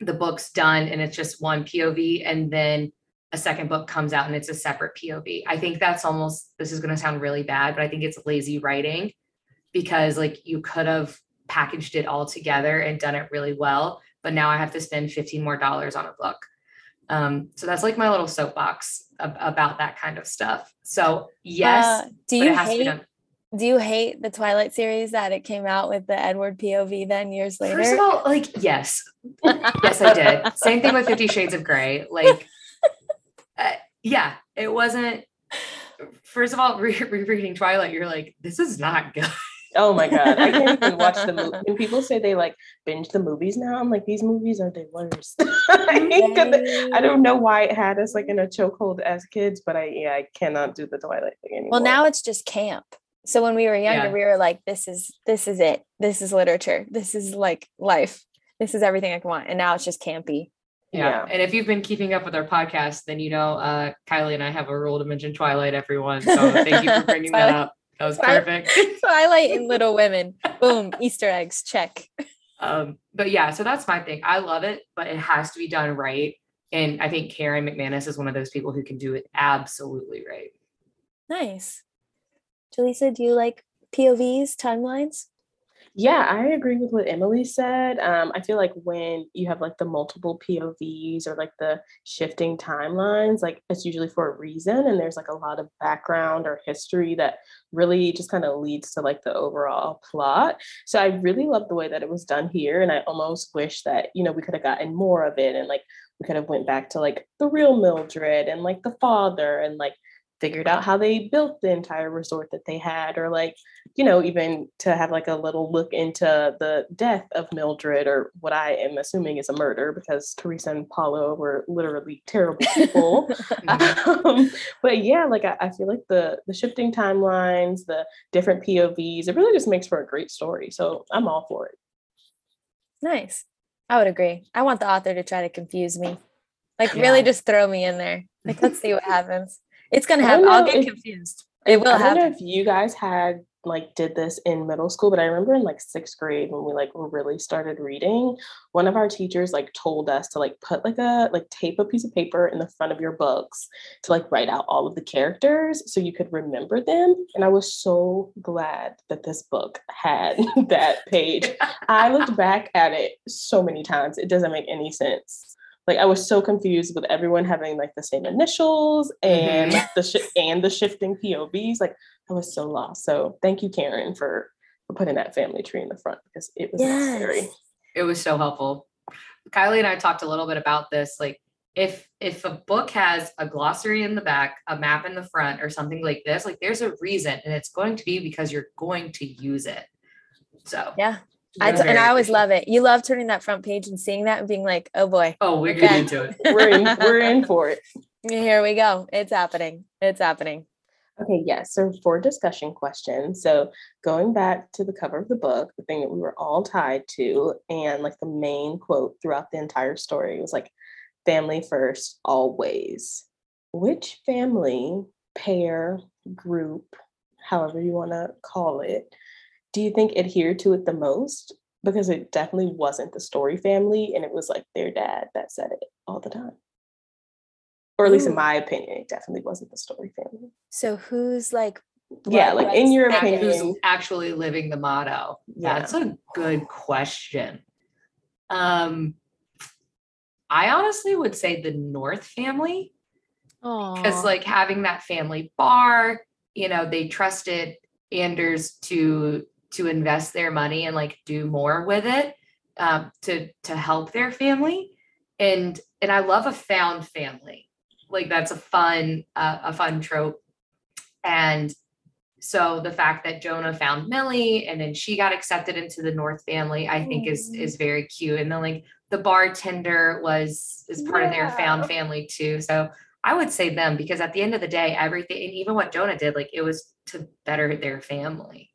Speaker 3: the book's done and it's just one POV and then a second book comes out and it's a separate POV. I think that's almost this is going to sound really bad, but I think it's lazy writing because like you could have packaged it all together and done it really well, but now I have to spend 15 more dollars on a book. Um, so that's like my little soapbox ab- about that kind of stuff. So yes,
Speaker 1: Uh, do you
Speaker 3: it has to be
Speaker 1: hate
Speaker 3: done.
Speaker 1: Do you hate the Twilight series that it came out with the Edward POV then years later?
Speaker 3: First of all, like yes, yes, I did. Same thing with Fifty Shades of Grey. Like, uh, yeah, it wasn't. First of all, re- rereading Twilight, you're like, this is not good.
Speaker 2: Oh my god, I can't even watch the movie. When people say they like binge the movies now, I'm like, these movies are the worst. I I don't know why it had us like in a chokehold as kids, but I yeah, I cannot do the Twilight thing anymore.
Speaker 1: Well, now it's just camp. So when we were younger,
Speaker 3: Yeah.
Speaker 1: we were like, this is this is it. This is literature. This is like life. This is everything I can want. And now it's just campy.
Speaker 3: Yeah.
Speaker 2: Yeah.
Speaker 3: And if you've been keeping up with our podcast, then you know uh, Kylie and I have a rule to mention Twilight, everyone. So thank you for bringing that up. That was
Speaker 1: Twilight.
Speaker 3: perfect.
Speaker 1: Twilight and Little Women. Boom. Easter eggs. Check.
Speaker 3: Um, but yeah, so that's my thing. I love it, but it has to be done right. And I think Karen McManus is one of those people who can do it absolutely right.
Speaker 1: Nice. Jaleesa, do you like POVs, timelines?
Speaker 2: Yeah, I agree with what Emily said. Um, I feel like when you have like the multiple POVs or like the shifting timelines, like it's usually for a reason, and there's like a lot of background or history that really just kind of leads to like the overall plot. So I really love the way that it was done here, and I almost wish that you know we could have gotten more of it, and like we could have went back to like the real Mildred and like the father, and like figured out how they built the entire resort that they had, or like you know, even to have like a little look into the death of Mildred, or what I am assuming is a murder, because Teresa and Paulo were literally terrible people. um, but yeah, like I, I feel like the the shifting timelines, the different POVs, it really just makes for a great story. So I'm all for it.
Speaker 1: Nice. I would agree. I want the author to try to confuse me. Like
Speaker 3: Yeah.
Speaker 1: really just throw me in there. Like let's see what happens. It's gonna happen. I'll get
Speaker 2: if-
Speaker 1: confused. It will
Speaker 2: I don't know
Speaker 1: happen.
Speaker 2: if you guys had like did this in middle school, but I remember in like sixth grade when we like really started reading, one of our teachers like told us to like put like a like tape a piece of paper in the front of your books to like write out all of the characters so you could remember them. And I was so glad that this book had that page. I looked back at it so many times. It doesn't make any sense. Like I was so confused with everyone having like the same initials and
Speaker 3: Mhm.
Speaker 2: the shi and the shifting POVs. Like I was so lost. So thank you, Karen, for for putting that family tree in the front because it was necessary.
Speaker 1: Yes.
Speaker 3: it was so helpful. Kylie and I talked a little bit about this. Like if if a book has a glossary in the back, a map in the front, or something like this, like there's a reason, and it's going to be because you're going to use it. So
Speaker 1: Yeah. I and I always love it. You love turning that front page and seeing that and being like, oh boy,
Speaker 3: Oh, we're
Speaker 1: Okay.
Speaker 3: getting into it.
Speaker 2: We're in we're in for it.
Speaker 1: here we go. It's happening. It's happening.
Speaker 2: Okay, yes. So for discussion questions, so going back to the cover of the book, the thing that we were all tied to, and like the main quote throughout the entire story was like, family first, always. Which family, pair, group, however you want to call it, do you think adhered to it the most? Because it definitely wasn't the story family, and it was like their dad that said it all the time. Or at least in my opinion, it definitely wasn't the story family.
Speaker 1: So who's like
Speaker 2: Yeah, like in your opinion,
Speaker 3: Who's actually living the motto?
Speaker 2: Yeah.
Speaker 3: That's a good question. Um, I honestly would say the North family. because like having that family bar you know they trusted anders to to invest their money and like do more with it um, to to help their family. And and i love a found family. Like that's a fun uh, a fun trope. And so the fact that jonah found milly and then she got accepted into the north family i think is is very cute. And then like the bartender was is part of their found family too. So I would say them because at the end of the day, everything, and even what Jonah did, like it was to better their family.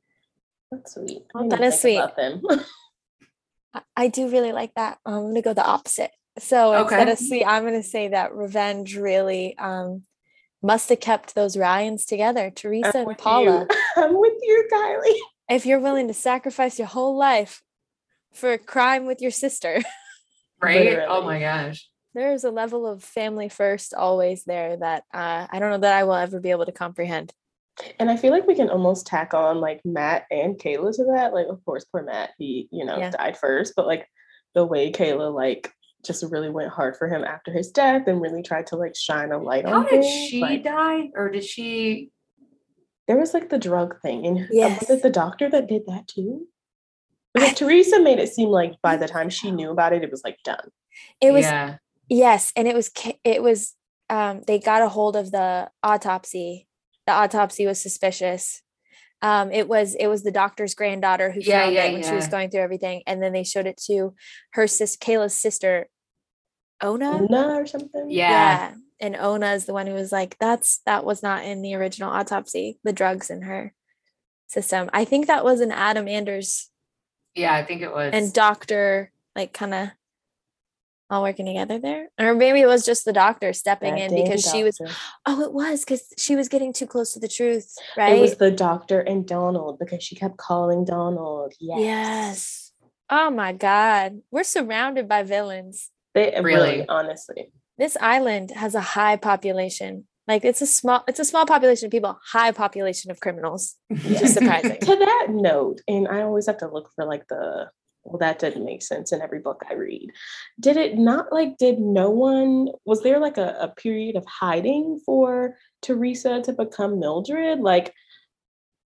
Speaker 2: That's sweet. I didn't
Speaker 1: that is
Speaker 2: think about
Speaker 1: sweet.
Speaker 2: them.
Speaker 1: I- I do really like that. Um, I'm gonna go the opposite. So instead
Speaker 3: Okay.
Speaker 1: of see, I'm gonna say that revenge really um must have kept those Ryans together, Teresa and Paula.
Speaker 2: you. I'm with you, Kylie.
Speaker 1: If you're willing to sacrifice your whole life for a crime with your sister,
Speaker 3: Right? Oh my gosh.
Speaker 1: there is a level of family first always there that uh, I don't know that I will ever be able to comprehend.
Speaker 2: And I feel like we can almost tack on like Matt and Kayla to that. Like, of course, poor Matt, he, you know,
Speaker 1: Yeah.
Speaker 2: died first, but like the way Kayla like just really went hard for him after his death and really tried to like shine a light
Speaker 3: How
Speaker 2: on
Speaker 3: did
Speaker 2: things,
Speaker 3: she
Speaker 2: like,
Speaker 3: die? Or did she
Speaker 2: there was like the drug thing. And uh,
Speaker 1: Yes.
Speaker 2: was it the doctor that did that too? Because Teresa made it seem like by the time she knew about it, it was like done.
Speaker 1: It was
Speaker 3: yeah.
Speaker 1: yes, and it was it was um they got a hold of the autopsy. The autopsy was suspicious. Um, it was it was the doctor's granddaughter who
Speaker 3: Yeah,
Speaker 1: found
Speaker 3: yeah,
Speaker 1: it when she was going through everything, and then they showed it to her sis Kayla's sister, Ona.
Speaker 2: Una or something.
Speaker 3: Yeah.
Speaker 1: and Ona is the one who was like, "That's that was not in the original autopsy. The drugs in her system." I think that was an Adam Anders
Speaker 3: Yeah, I think it was.
Speaker 1: and doctor like kind of all working together there, or maybe it was just the doctor stepping
Speaker 2: That
Speaker 1: in
Speaker 2: damn
Speaker 1: because she was. Oh, it was because she was getting too close to the truth, right?
Speaker 2: It was the doctor and Donald because she kept calling Donald. Yes.
Speaker 1: yes. Oh my God, we're surrounded by villains.
Speaker 2: They uh, really,
Speaker 3: Really?
Speaker 2: honestly.
Speaker 1: This island has a high population. Like it's a small, it's a small population of people, high population of criminals. Which is surprising.
Speaker 2: to that note, and I always have to look for like the well, that didn't make sense in every book I read. Did it not like did no one was there like a, a period of hiding for Teresa to become Mildred? Like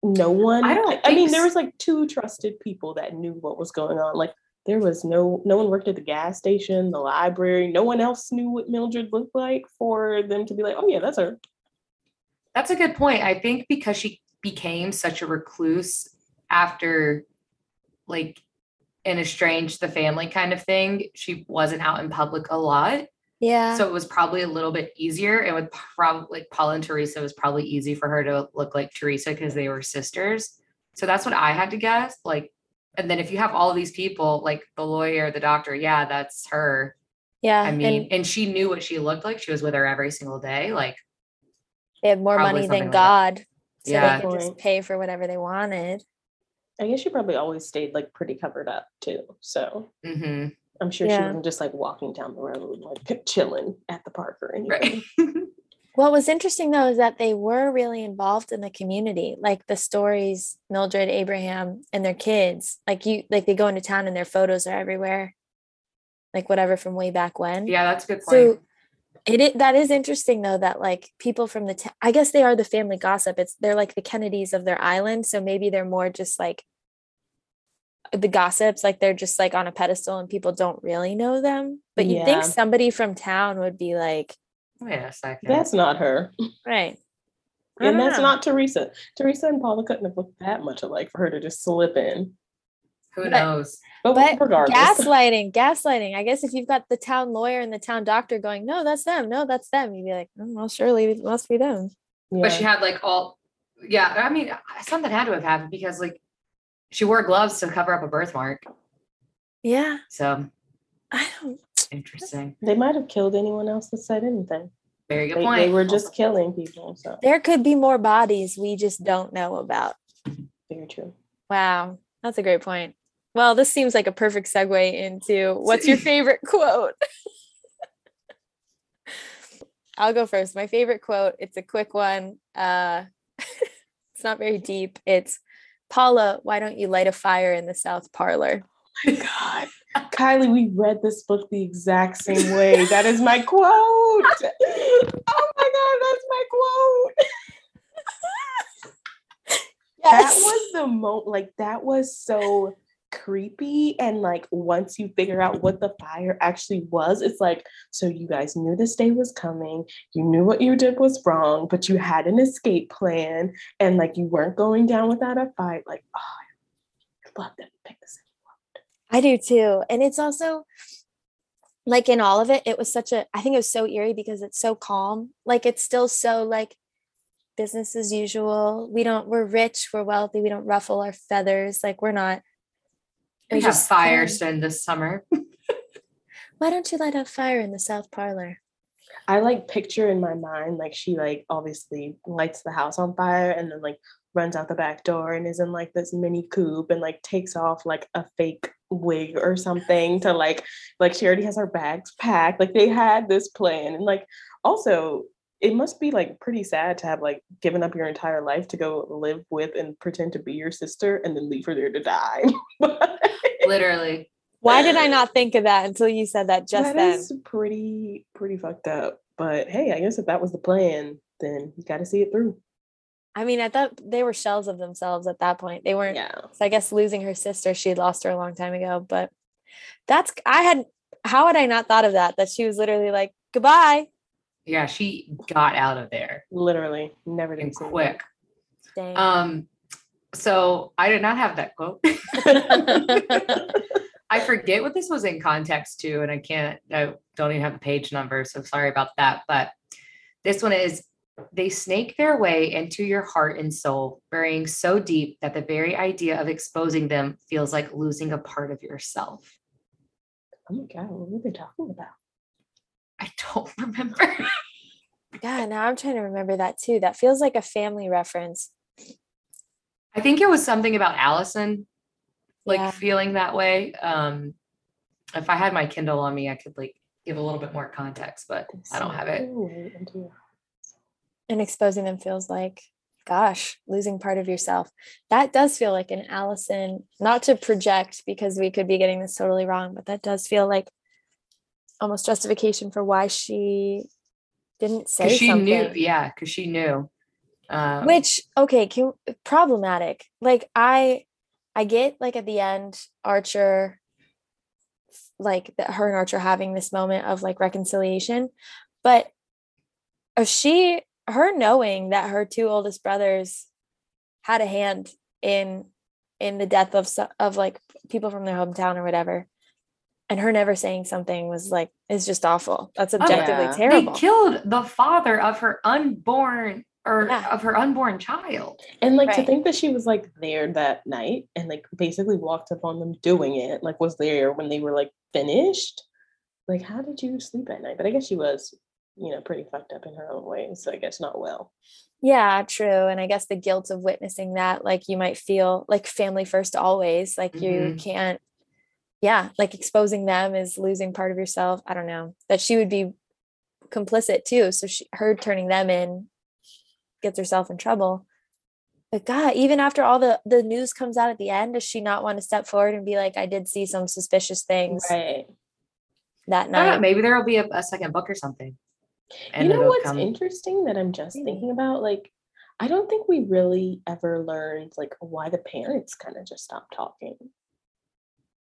Speaker 2: no one
Speaker 3: I don't
Speaker 2: I, mean there was like two trusted people that knew what was going on. Like there was no no one worked at the gas station, the library, no one else knew what Mildred looked like for them to be like, oh yeah, that's her.
Speaker 3: That's a good point. I think because she became such a recluse after like an estranged the family kind of thing, she wasn't out in public a lot.
Speaker 1: Yeah.
Speaker 3: So it was probably a little bit easier. And with probably like Paula and Teresa, was probably easy for her to look like Teresa because they were sisters. So that's what I had to guess. Like, and then if you have all of these people, like the lawyer, the doctor, yeah, that's her.
Speaker 1: yeah.
Speaker 3: I mean,
Speaker 1: and
Speaker 3: and she knew what she looked like. She was with her every single day. Like,
Speaker 1: they had more money than
Speaker 3: like that.
Speaker 1: God. So
Speaker 3: Yeah.
Speaker 1: they could just pay for whatever they wanted.
Speaker 2: I guess she probably always stayed like pretty covered up too. So
Speaker 3: mhm,
Speaker 2: I'm sure she wasn't just like walking down the road, like chilling at the park or anything.
Speaker 3: right.
Speaker 1: What was interesting though is that they were really involved in the community, like the stories, Mildred, Abraham, and their kids. Like you, like they go into town and their photos are everywhere, like whatever from way back when.
Speaker 3: yeah, that's a good point.
Speaker 1: So it, i- that is interesting though that like people from the t- I guess they are the family gossip. It's they're like the Kennedys of their island, so maybe they're more just like the gossips, like they're just like on a pedestal and people don't really know them. But you think somebody from town would be like,
Speaker 3: Wait a second.
Speaker 2: That's not her.
Speaker 1: right.
Speaker 2: And that's
Speaker 1: know.
Speaker 2: not Teresa. Teresa and Paula couldn't have looked that much alike for her to just slip in.
Speaker 3: Who
Speaker 1: but-
Speaker 3: knows?
Speaker 2: But,
Speaker 1: But
Speaker 2: regardless.
Speaker 1: gaslighting, gaslighting. I guess if you've got the town lawyer and the town doctor going, no, that's them, no, that's them, you'd be like, "Mm, well, surely it must be them.
Speaker 3: But she had like all, yeah. I mean, something had to have happened because like she wore gloves to cover up a birthmark.
Speaker 1: Yeah,
Speaker 3: So
Speaker 1: I don't.
Speaker 3: interesting.
Speaker 2: They might have killed anyone else that said anything.
Speaker 3: Very good
Speaker 2: They,
Speaker 3: point.
Speaker 2: they were just killing people. So
Speaker 1: There could be more bodies we just don't know about.
Speaker 2: very true.
Speaker 1: Wow, that's a great point. Well, this seems like a perfect segue into what's your favorite quote? I'll go first. My favorite quote, it's a quick one. Uh it's not very deep. It's Paula, why don't you light a fire in the south parlor?
Speaker 2: my God. Kylie, we read this book the exact same way. That is my quote. Oh my God, that's my quote. That was the moment, like, that was so creepy. And like, once you figure out what the fire actually was, it's like, so you guys knew this day was coming. You knew what you did was wrong, but you had an escape plan. And like, you weren't going down without a fight. Like, oh, I love that picked this.
Speaker 1: I do too. And it's also like in all of it, it was such a, I think it was so eerie because it's so calm. Like it's still so like business as usual. We don't, we're rich, we're wealthy, we don't ruffle our feathers. Like we're not. It
Speaker 3: we have
Speaker 1: just
Speaker 3: fire
Speaker 1: calm.
Speaker 3: spend this summer.
Speaker 1: Why don't you light a fire in the south parlor?
Speaker 2: I like picture in my mind like she like obviously lights the house on fire and then like runs out the back door and is in like this mini coupe and like takes off like a fake wig or something to like like she already has her bags packed like they had this plan and like also it must be like pretty sad to have like given up your entire life to go live with and pretend to be your sister and then leave her there to die
Speaker 3: Literally.
Speaker 1: Why did I not think of that until you said that just
Speaker 2: That
Speaker 1: then?
Speaker 2: is pretty pretty fucked up but hey i guess if that was the plan then you got to see it through
Speaker 1: I mean, I thought they were shells of themselves at that point. They weren't.
Speaker 2: yeah
Speaker 1: So I guess losing her sister, she had lost her a long time ago. But that's I had. How had I not thought of that? That she was literally like goodbye.
Speaker 3: Yeah, she got out of there
Speaker 2: literally never
Speaker 3: and
Speaker 2: did see
Speaker 3: quick.
Speaker 1: Dang.
Speaker 3: Um, so I did not have that quote. I forget what this was in context to, and I can't, I don't even have the page number. So sorry about that. But this one is they snake their way into your heart and soul, burying so deep that the very idea of exposing them feels like losing a part of yourself.
Speaker 2: oh my god what were they talking about
Speaker 3: I don't remember.
Speaker 1: yeah, now I'm trying to remember that too. That feels like a family reference.
Speaker 3: I think it was something about Allison, like
Speaker 1: Yeah.
Speaker 3: feeling that way. Um, if I had my Kindle on me, I could like give a little bit more context, but I don't have it.
Speaker 2: Snake their way into your-
Speaker 1: And exposing them feels like, gosh, losing part of yourself. That does feel like an Allison, not to project because we could be getting this totally wrong, but that does feel like almost justification for why she didn't say
Speaker 3: she
Speaker 1: something.
Speaker 3: knew, yeah, because she knew. Um,
Speaker 1: Which okay, can, problematic. Like I, I get like at the end, Archer, like that her and Archer having this moment of like reconciliation, but if she, her knowing that her two oldest brothers had a hand in in the death of of like people from their hometown or whatever, and her never saying something was like is just awful. That's objectively
Speaker 2: yeah.
Speaker 1: Terrible.
Speaker 3: they killed the father of her unborn or
Speaker 1: Yeah.
Speaker 3: of her unborn child.
Speaker 2: and like to think that she was like there that night and like basically walked up on them doing it like was there when they were like finished like how did you sleep at night but i guess she was you know pretty fucked up in her own way so i guess not well
Speaker 1: Yeah, true. And I guess the guilt of witnessing that, like you might feel like family first always, like you
Speaker 3: Mhm.
Speaker 1: can't, yeah, like exposing them is losing part of yourself. I don't know that she would be complicit too. So she, her turning them in gets herself in trouble. But God, even after all the the news comes out at the end, does she not want to step forward and be like, I did see some suspicious things
Speaker 2: right
Speaker 1: that
Speaker 3: I don't know,
Speaker 1: night?
Speaker 3: maybe there will be a, a second book or something.
Speaker 2: you know what's
Speaker 3: come-
Speaker 2: interesting that i'm just thinking about like i don't think we really ever learned like why the parents kind of just stopped talking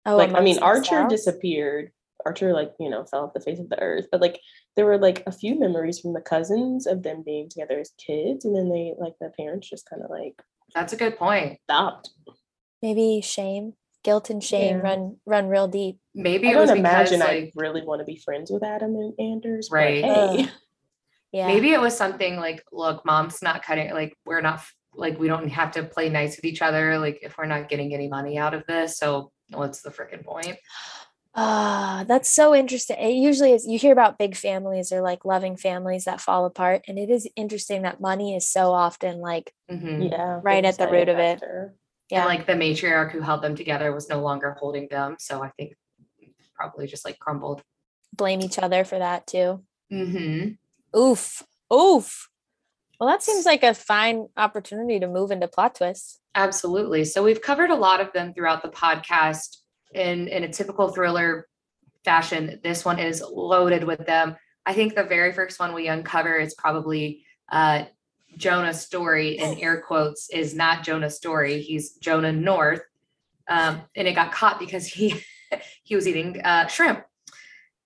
Speaker 1: Oh,
Speaker 2: like i mean archer
Speaker 1: themselves?
Speaker 2: disappeared archer like you know fell off the face of the earth but like there were like a few memories from the cousins of them being together as kids and then they like the parents just kind of like
Speaker 3: That's a good point.
Speaker 2: stopped
Speaker 1: Maybe shame, guilt, and shame
Speaker 2: Yeah.
Speaker 1: run run real deep.
Speaker 3: Maybe
Speaker 2: i
Speaker 3: it was
Speaker 2: don't
Speaker 3: because
Speaker 2: imagine
Speaker 3: like
Speaker 2: i really want to be friends with adam and anders
Speaker 3: Right.
Speaker 2: but hey
Speaker 1: Ugh. Yeah.
Speaker 3: maybe it was something like, look, mom's not cutting like we're not like we don't have to play nice with each other, like if we're not getting any money out of this. So what's the freaking point?
Speaker 1: Ah, that's so interesting. It usually is you hear about big families or like loving families that fall apart. And it is interesting that money is so often like,
Speaker 3: Mhm.
Speaker 2: yeah
Speaker 1: Right at the root of it.
Speaker 2: factor.
Speaker 1: yeah,
Speaker 3: And like the matriarch who held them together was no longer holding them. So I think probably just like crumbled.
Speaker 1: blame each other for that too.
Speaker 3: Mm-hmm.
Speaker 1: Oof. Oof. Well, that seems like a fine opportunity to move into plot twists.
Speaker 3: Absolutely. So we've covered a lot of them throughout the podcast in in a typical thriller fashion. This one is loaded with them. I think the very first one we uncover is probably uh Jonah's story in air quotes is not Jonah's story. He's Jonah North. Um, and it got caught because he he was eating uh, shrimp.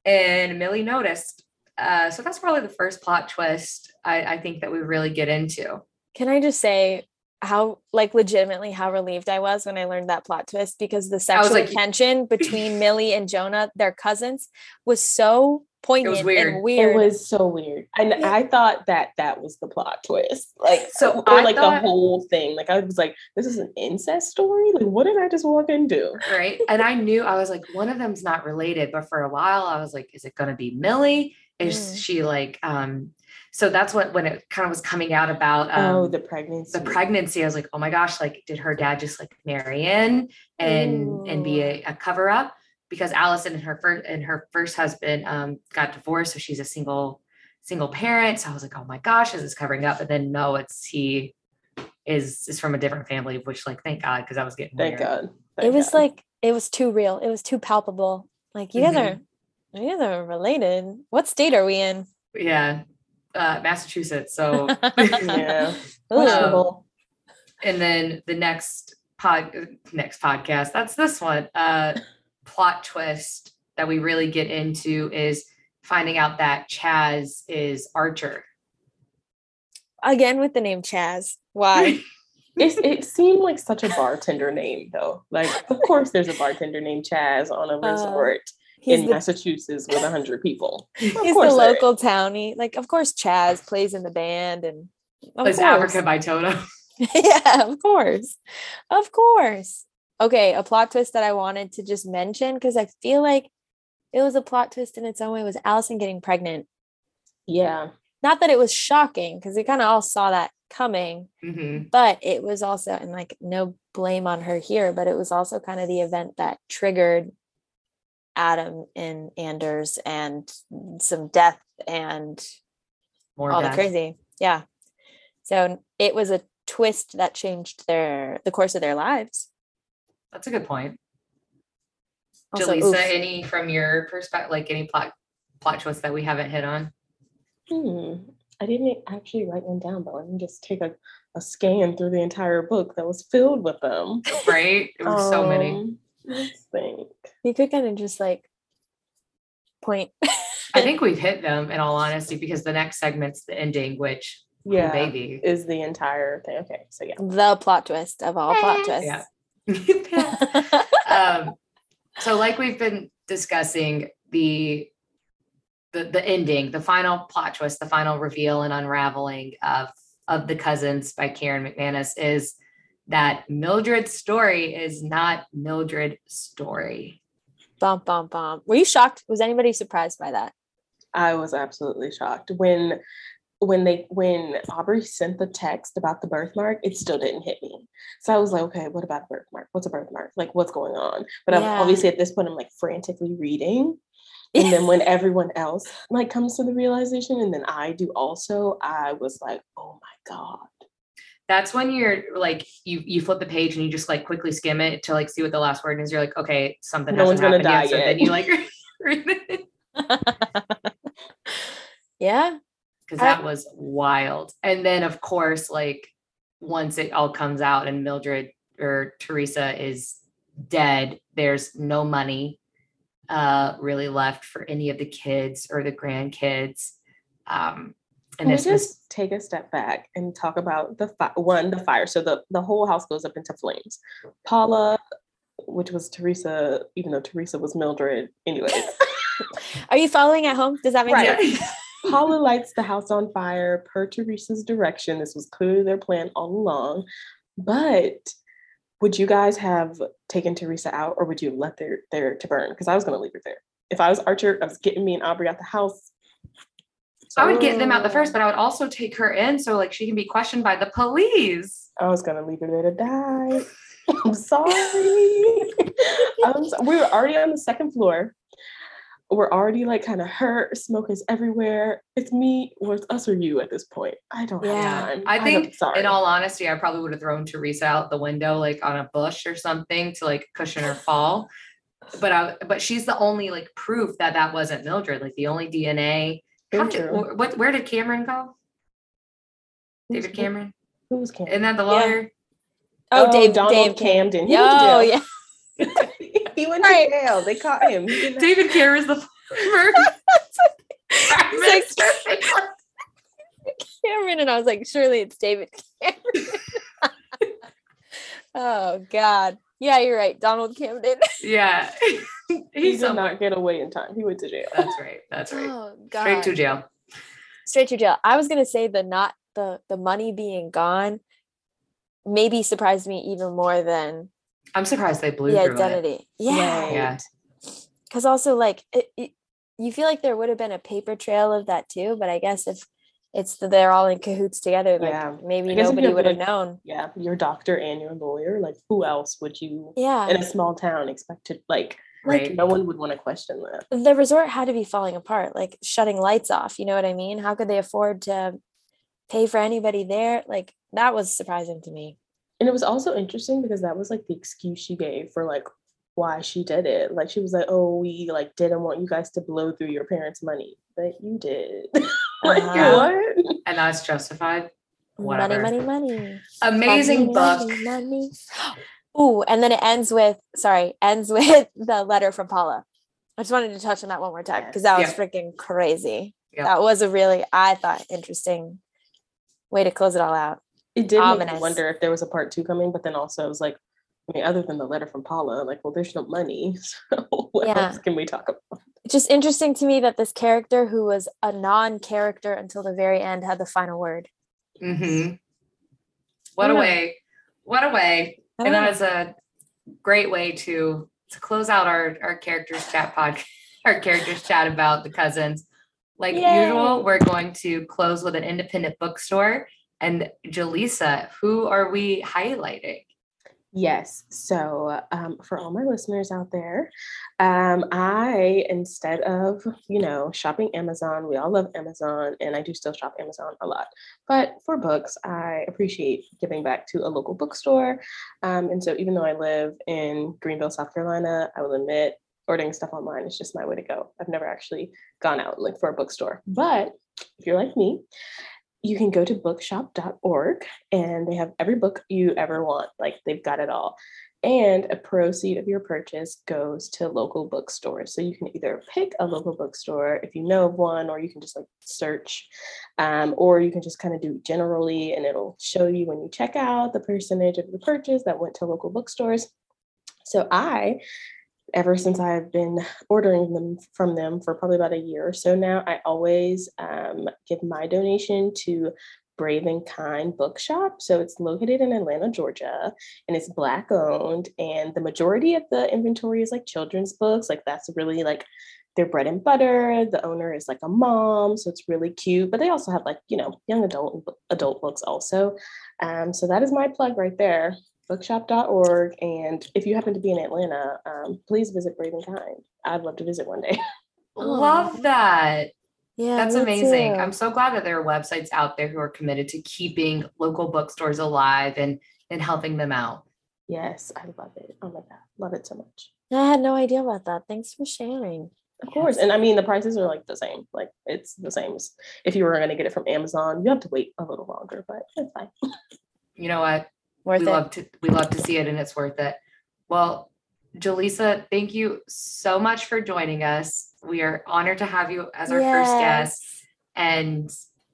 Speaker 3: And Milly noticed. Uh, so that's probably the first plot twist I, I think that we really get into.
Speaker 1: Can I just say how like legitimately how relieved I was when I learned that plot twist because the sexual
Speaker 3: like-
Speaker 1: tension between Milly and Jonah, their cousins, was so poignant
Speaker 3: weird.
Speaker 1: and weird.
Speaker 2: It was so weird. And
Speaker 1: Yeah.
Speaker 2: I thought that that was the plot twist. Like,
Speaker 3: So
Speaker 2: so,
Speaker 3: I
Speaker 2: like
Speaker 3: thought-
Speaker 2: the whole thing. Like, I was like, this is an incest story? Like, what did I just walk into?
Speaker 3: right? And I knew I was like, one of them's not related, but for a while I was like, is it gonna be Milly? Is
Speaker 1: Mm.
Speaker 3: she like um so that's what when it kind of was coming out about um
Speaker 2: oh, the pregnancy.
Speaker 3: the pregnancy, I was like, oh my gosh, like did her dad just like marry in and and be a, a cover up? Because Allison and her first and her first husband um got divorced, so she's a single single parent. So I was like, oh my gosh, is this covering up? But then no, it's he is is from a different family, which like thank God, because I was getting
Speaker 2: Thank
Speaker 3: weird.
Speaker 2: God.
Speaker 1: it was
Speaker 2: God.
Speaker 1: like it was too real. It was too palpable. Like you guys
Speaker 3: Mhm.
Speaker 1: are you guys are related. What state are we in?
Speaker 3: Yeah. Uh Massachusetts. So
Speaker 2: yeah.
Speaker 1: Ooh.
Speaker 2: Questionable.
Speaker 3: and then the next pod next podcast that's this one uh plot twist that we really get into is finding out that chaz is archer
Speaker 1: Again with the name Chaz. Why?
Speaker 2: It's, it seemed like such a bartender name, though. Like, of course, there's a bartender named Chaz on a
Speaker 1: Uh,
Speaker 2: resort
Speaker 1: He's
Speaker 2: in
Speaker 1: the,
Speaker 2: Massachusetts with 100 people. Of
Speaker 1: he's the
Speaker 2: course there is.
Speaker 1: local townie. Like of course Chaz plays in the band and of
Speaker 3: it's
Speaker 1: course.
Speaker 3: africa by toto
Speaker 1: yeah, of course. Of course. Okay, a plot twist that I wanted to just mention because I feel like it was a plot twist in its own way was Allison getting pregnant.
Speaker 2: Yeah.
Speaker 1: Not that it was shocking because we kind of all saw that coming,
Speaker 3: Mhm.
Speaker 1: but it was also, and like no blame on her here, but it was also kind of the event that triggered Adam and Anders and some death and
Speaker 3: more
Speaker 1: all
Speaker 3: death.
Speaker 1: the crazy. Yeah. So it was a twist that changed their the course of their lives.
Speaker 3: that's a good point
Speaker 1: Also,
Speaker 3: Jaleesa,
Speaker 1: oof.
Speaker 3: any from your perspective like any plot plot twist that we haven't hit on
Speaker 2: Hmm. I didn't actually write one down, but let me just take a, a scan through the entire book that was filled with them.
Speaker 3: right it was so many
Speaker 2: Um, Let's think.
Speaker 1: You could kind of just like point.
Speaker 3: i think we've hit them in all honesty because the next segment's the ending which
Speaker 2: Yeah.
Speaker 3: baby
Speaker 2: Is the entire thing. Okay. So, yeah.
Speaker 1: the plot twist of all plot twists.
Speaker 3: yeah um, so like we've been discussing the, the the ending the final plot twist the final reveal and unraveling of of the cousins by karen mcmanus is that mildred's story is not mildred's story
Speaker 1: bum bum bum. Were you shocked? Was anybody surprised by that?
Speaker 2: I was absolutely shocked when when they when Aubrey sent the text about the birthmark, it still didn't hit me. So I was like, okay, what about a birthmark? What's a birthmark? Like, what's going on? But I'm obviously at this point, I'm like frantically reading. And then when everyone else like comes to the realization, and then I do also, I was like, oh my god.
Speaker 3: That's when you're like you you flip the page and you just like quickly skim it to like see what the last word is you're like okay something
Speaker 2: No
Speaker 3: hasn't
Speaker 2: one's gonna
Speaker 3: happened yet.
Speaker 2: die
Speaker 3: so then you like
Speaker 1: yeah.
Speaker 3: because
Speaker 1: I-
Speaker 3: that was wild. And then, of course, like once it all comes out and Mildred or Teresa is dead, there's no money uh, really left for any of the kids or the grandkids. Um, and
Speaker 2: Can we just take a step back and talk about the fi- one, the fire? So the the whole house goes up into flames. Paula, which was Teresa, even though Teresa was Mildred, anyways.
Speaker 1: Are you following at home? Does that make
Speaker 2: Right.
Speaker 1: sense?
Speaker 2: Paula lights the house on fire per Teresa's direction. This was clearly their plan all along. But would you guys have taken Teresa out or would you have left her there to burn? Because I was going to leave her there. If I was Archer, I was getting me and Aubrey out the house.
Speaker 3: I would get them out the
Speaker 1: Oh.
Speaker 3: first, but I would also take her in so like she can be questioned by the police.
Speaker 2: I was going to leave her there to die. I'm sorry. I'm so- we were already on the second floor. We're already like kind of hurt. Smoke is everywhere. It's me or it's us or you at this point. I don't
Speaker 1: Yeah.
Speaker 2: have time.
Speaker 3: I think,
Speaker 2: sorry.
Speaker 3: in all honesty, I probably would have thrown Teresa out the window, like on a bush or something, to like cushion her fall. But I, but she's the only like proof that that wasn't Mildred. Like the only DNA. How did, wh- what? Where did Cameron go?
Speaker 2: Who's-
Speaker 3: David Cameron.
Speaker 2: Who was Cameron?
Speaker 3: Isn't that the
Speaker 1: Yeah.
Speaker 3: lawyer?
Speaker 1: Oh, oh Dave,
Speaker 2: Donald
Speaker 1: Dave
Speaker 2: Camden. He
Speaker 1: Yo,
Speaker 2: went oh, to jail.
Speaker 1: yeah.
Speaker 2: he went
Speaker 1: Right.
Speaker 2: to jail. They caught him. He did not-
Speaker 3: David Cameron's the former prime
Speaker 1: He's like- Cameron, and I was like, surely it's David Cameron. oh God. Yeah, you're right. Donald Camden.
Speaker 3: yeah.
Speaker 2: he
Speaker 3: He's
Speaker 2: did
Speaker 3: somewhere.
Speaker 2: not get away in time. He went to jail.
Speaker 3: That's right. That's right.
Speaker 1: Oh god.
Speaker 3: Straight to jail.
Speaker 1: Straight to jail. I was gonna say the not the the money being gone maybe surprised me even more than
Speaker 3: I'm surprised they blew
Speaker 1: the
Speaker 3: through it.
Speaker 1: identity. Yeah.
Speaker 2: Right.
Speaker 3: Yeah.
Speaker 1: Because also like it, it, you feel like there would have been a paper trail of that too, but I guess if it's the, they're all in cahoots together, like
Speaker 2: Yeah.
Speaker 1: maybe
Speaker 2: I guess if
Speaker 1: nobody would have
Speaker 2: like-
Speaker 1: known.
Speaker 2: Yeah, your doctor and your lawyer. Like, who else would you
Speaker 1: Yeah.
Speaker 2: in a small town expect to like?
Speaker 1: Like,
Speaker 3: Right.
Speaker 2: No one would want to question that.
Speaker 1: the resort had to be falling apart, like shutting lights off. You know what I mean? How could they afford to pay for anybody there? Like that was surprising to me.
Speaker 2: And it was also interesting because that was like the excuse she gave for like why she did it. Like she was like, "Oh, we like didn't want you guys to blow through your parents' money, but you did." like
Speaker 1: Uh-huh.
Speaker 2: what?
Speaker 3: And that's justified.
Speaker 1: Money,
Speaker 3: Whatever.
Speaker 1: money, money.
Speaker 3: Amazing
Speaker 1: Money,
Speaker 3: book.
Speaker 1: money, money. Ooh, and then it ends with sorry, ends with the letter from Paula. I just wanted to touch on that one more time because that was
Speaker 3: Yeah.
Speaker 1: freaking crazy.
Speaker 3: Yeah.
Speaker 1: That was a really, I thought, interesting way to close it all out.
Speaker 2: It did make me wonder if there was a part two coming, but then also I was like, I mean, other than the letter from Paula, like, well, there's no money. So what
Speaker 1: Yeah.
Speaker 2: else can we talk about?
Speaker 1: It's just interesting to me that this character, who was a non-character until the very end, had the final word.
Speaker 3: Mm-hmm. What a way. What a way. And
Speaker 1: don't
Speaker 3: that
Speaker 1: know.
Speaker 3: is a great way to to close out our our characters chat pod our characters chat about the cousins. Like
Speaker 1: Yay.
Speaker 3: usual, we're going to close with an independent bookstore. And Jaleesa, who are we highlighting?
Speaker 2: Yes. So, um, for all my listeners out there, um, I, instead of, you know, shopping Amazon, we all love Amazon, and I do still shop Amazon a lot. But for books, I appreciate giving back to a local bookstore. Um, and so, even though I live in Greenville, South Carolina, I will admit ordering stuff online is just my way to go. I've never actually gone out looked for a bookstore. But if you're like me, you can go to bookshop.org and they have every book you ever want. Like they've got it all. And a proceed of your purchase goes to local bookstores. So you can either pick a local bookstore if you know of one, or you can just like search, um, or you can just kind of do generally and it'll show you when you check out the percentage of the purchase that went to local bookstores. So I ever since I've been ordering them from them for probably about a year or so now, I always um, give my donation to Brave and Kind Bookshop. So it's located in Atlanta, Georgia, and it's Black owned. And the majority of the inventory is like children's books. Like that's really like their bread and butter. The owner is like a mom, so it's really cute. But they also have like you know young adult adult books also. Um, so that is my plug right there bookshop.org. And if you happen to be in Atlanta, um, please visit Brave and Kind. I'd love to visit one day.
Speaker 3: Love that.
Speaker 1: Yeah,
Speaker 3: That's amazing.
Speaker 1: too.
Speaker 3: I'm so glad that there are websites out there who are committed to keeping local bookstores alive and and helping them out.
Speaker 2: Yes, I love it. Oh my God, love it so much.
Speaker 1: I had no idea about that. Thanks for sharing.
Speaker 2: Of course. And I mean, the prices are like the same. Like it's the same as if you were going to get it from Amazon. You have to wait a little longer, but it's fine.
Speaker 3: You know what?
Speaker 1: Worth
Speaker 3: we
Speaker 1: it.
Speaker 3: love to we love to see it and it's worth it. Well, Jaleesa, thank you so much for joining us. We are honored to have you as our first guest. And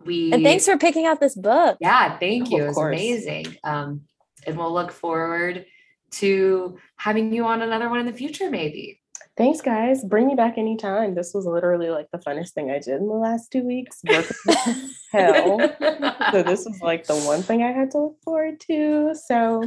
Speaker 3: we
Speaker 1: And thanks for picking out this book.
Speaker 3: yeah, thank
Speaker 2: Oh,
Speaker 3: you.
Speaker 2: of
Speaker 3: It was
Speaker 2: course.
Speaker 3: amazing. Um, and we'll look forward to having you on another one in the future, maybe.
Speaker 2: Thanks, guys. Bring me back anytime. This was literally like the funnest thing I did in the last two weeks. Hell. So this was like the one thing I had to look forward to. So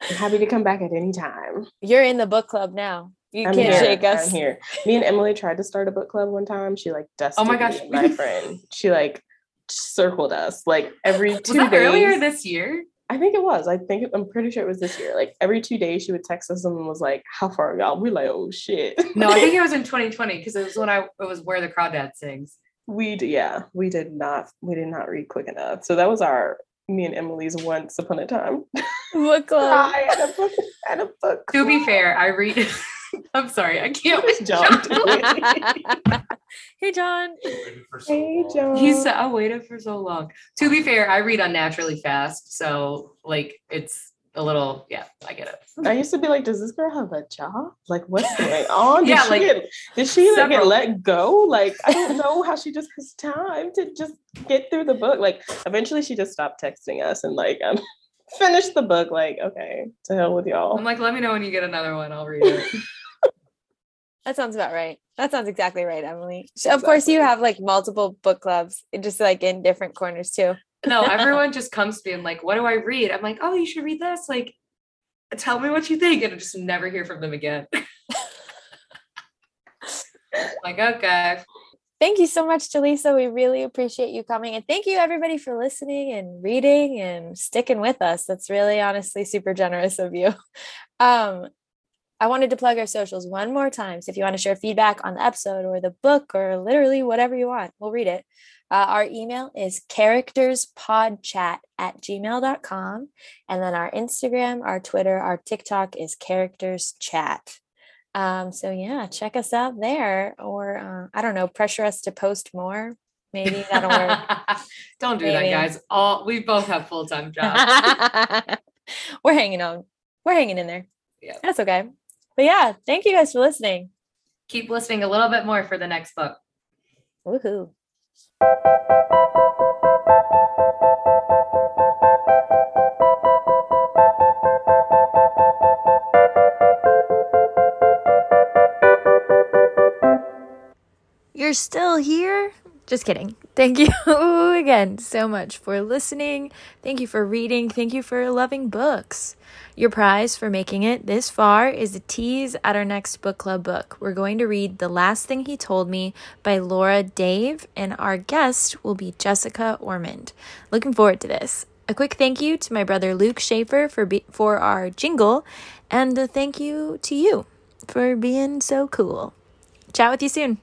Speaker 2: I'm happy to come back at any time.
Speaker 1: You're in the book club now. You
Speaker 2: I'm
Speaker 1: can't
Speaker 2: here.
Speaker 1: shake us.
Speaker 2: I'm here. Me and Emily tried to start a book club one time. She like oh dusted
Speaker 3: Oh my
Speaker 2: me
Speaker 3: gosh.
Speaker 2: and my friend. She like circled us like every two
Speaker 3: Was that
Speaker 2: days.
Speaker 3: earlier this year?
Speaker 2: I think it was. I think I'm pretty sure it was this year. Like every two days, she would text us and was like, "How far are y'all?" We're like, "Oh shit."
Speaker 3: No, I think it was in 2020 because it was when I it was where the crawdad sings.
Speaker 2: we d- yeah, we did not we did not read quick enough. So that was our me and Emily's once upon a time.
Speaker 1: Book club.
Speaker 2: I had a book at a book.
Speaker 3: To be fair, I read. I'm sorry, I can't.
Speaker 2: What is
Speaker 3: with
Speaker 2: John
Speaker 3: John.
Speaker 2: doing?
Speaker 1: hey, John.
Speaker 2: hey John.
Speaker 3: He's I waited for so long. To be fair, I read unnaturally fast, so like it's a little yeah, I get it.
Speaker 2: I used to be like, does this girl have a job? Like, what's going on? Did
Speaker 3: Yeah,
Speaker 2: she
Speaker 3: like,
Speaker 2: get, did she like, get let go? Like, I don't know how she just has time to just get through the book. Like, eventually she just stopped texting us and like um finished the book. Like, okay, to hell with y'all.
Speaker 3: I'm like, let me know when you get another one. I'll read it.
Speaker 1: That sounds about right. That sounds exactly right, Emily. So Of course, you have like multiple book clubs, just like in different corners too.
Speaker 3: no, everyone just comes to me and like, what do I read? I'm like, oh, you should read this. Like, tell me what you think, and I just never hear from them again. like, okay.
Speaker 1: Thank you so much, Jaleesa. We really appreciate you coming. And thank you, everybody, for listening and reading and sticking with us. That's really, honestly, super generous of you. Um, I wanted to plug our socials one more time. So if you want to share feedback on the episode or the book or literally whatever you want, we'll read it. Uh, our email is characterspodchat at gmail.com. And then our Instagram, our Twitter, our TikTok is characters chat. Um, so yeah, check us out there or uh, I don't know, pressure us to post more. Maybe that'll work.
Speaker 3: don't do Maybe. that, guys. All we both have full-time jobs.
Speaker 1: We're hanging on. We're hanging in there. Yeah. That's okay. But yeah, thank you guys for listening.
Speaker 3: Keep listening a little bit more for the next book.
Speaker 1: Woohoo. You're still here? Just kidding. Thank you again so much for listening. Thank you for reading. Thank you for loving books. Your prize for making it this far is a tease at our next book club book. We're going to read The Last Thing He Told Me by Laura Dave, and our guest will be Jessica Ormond. Looking forward to this. A quick thank you to my brother Luke Schaefer for, be- for our jingle, and a thank you to you for being so cool. Chat with you soon.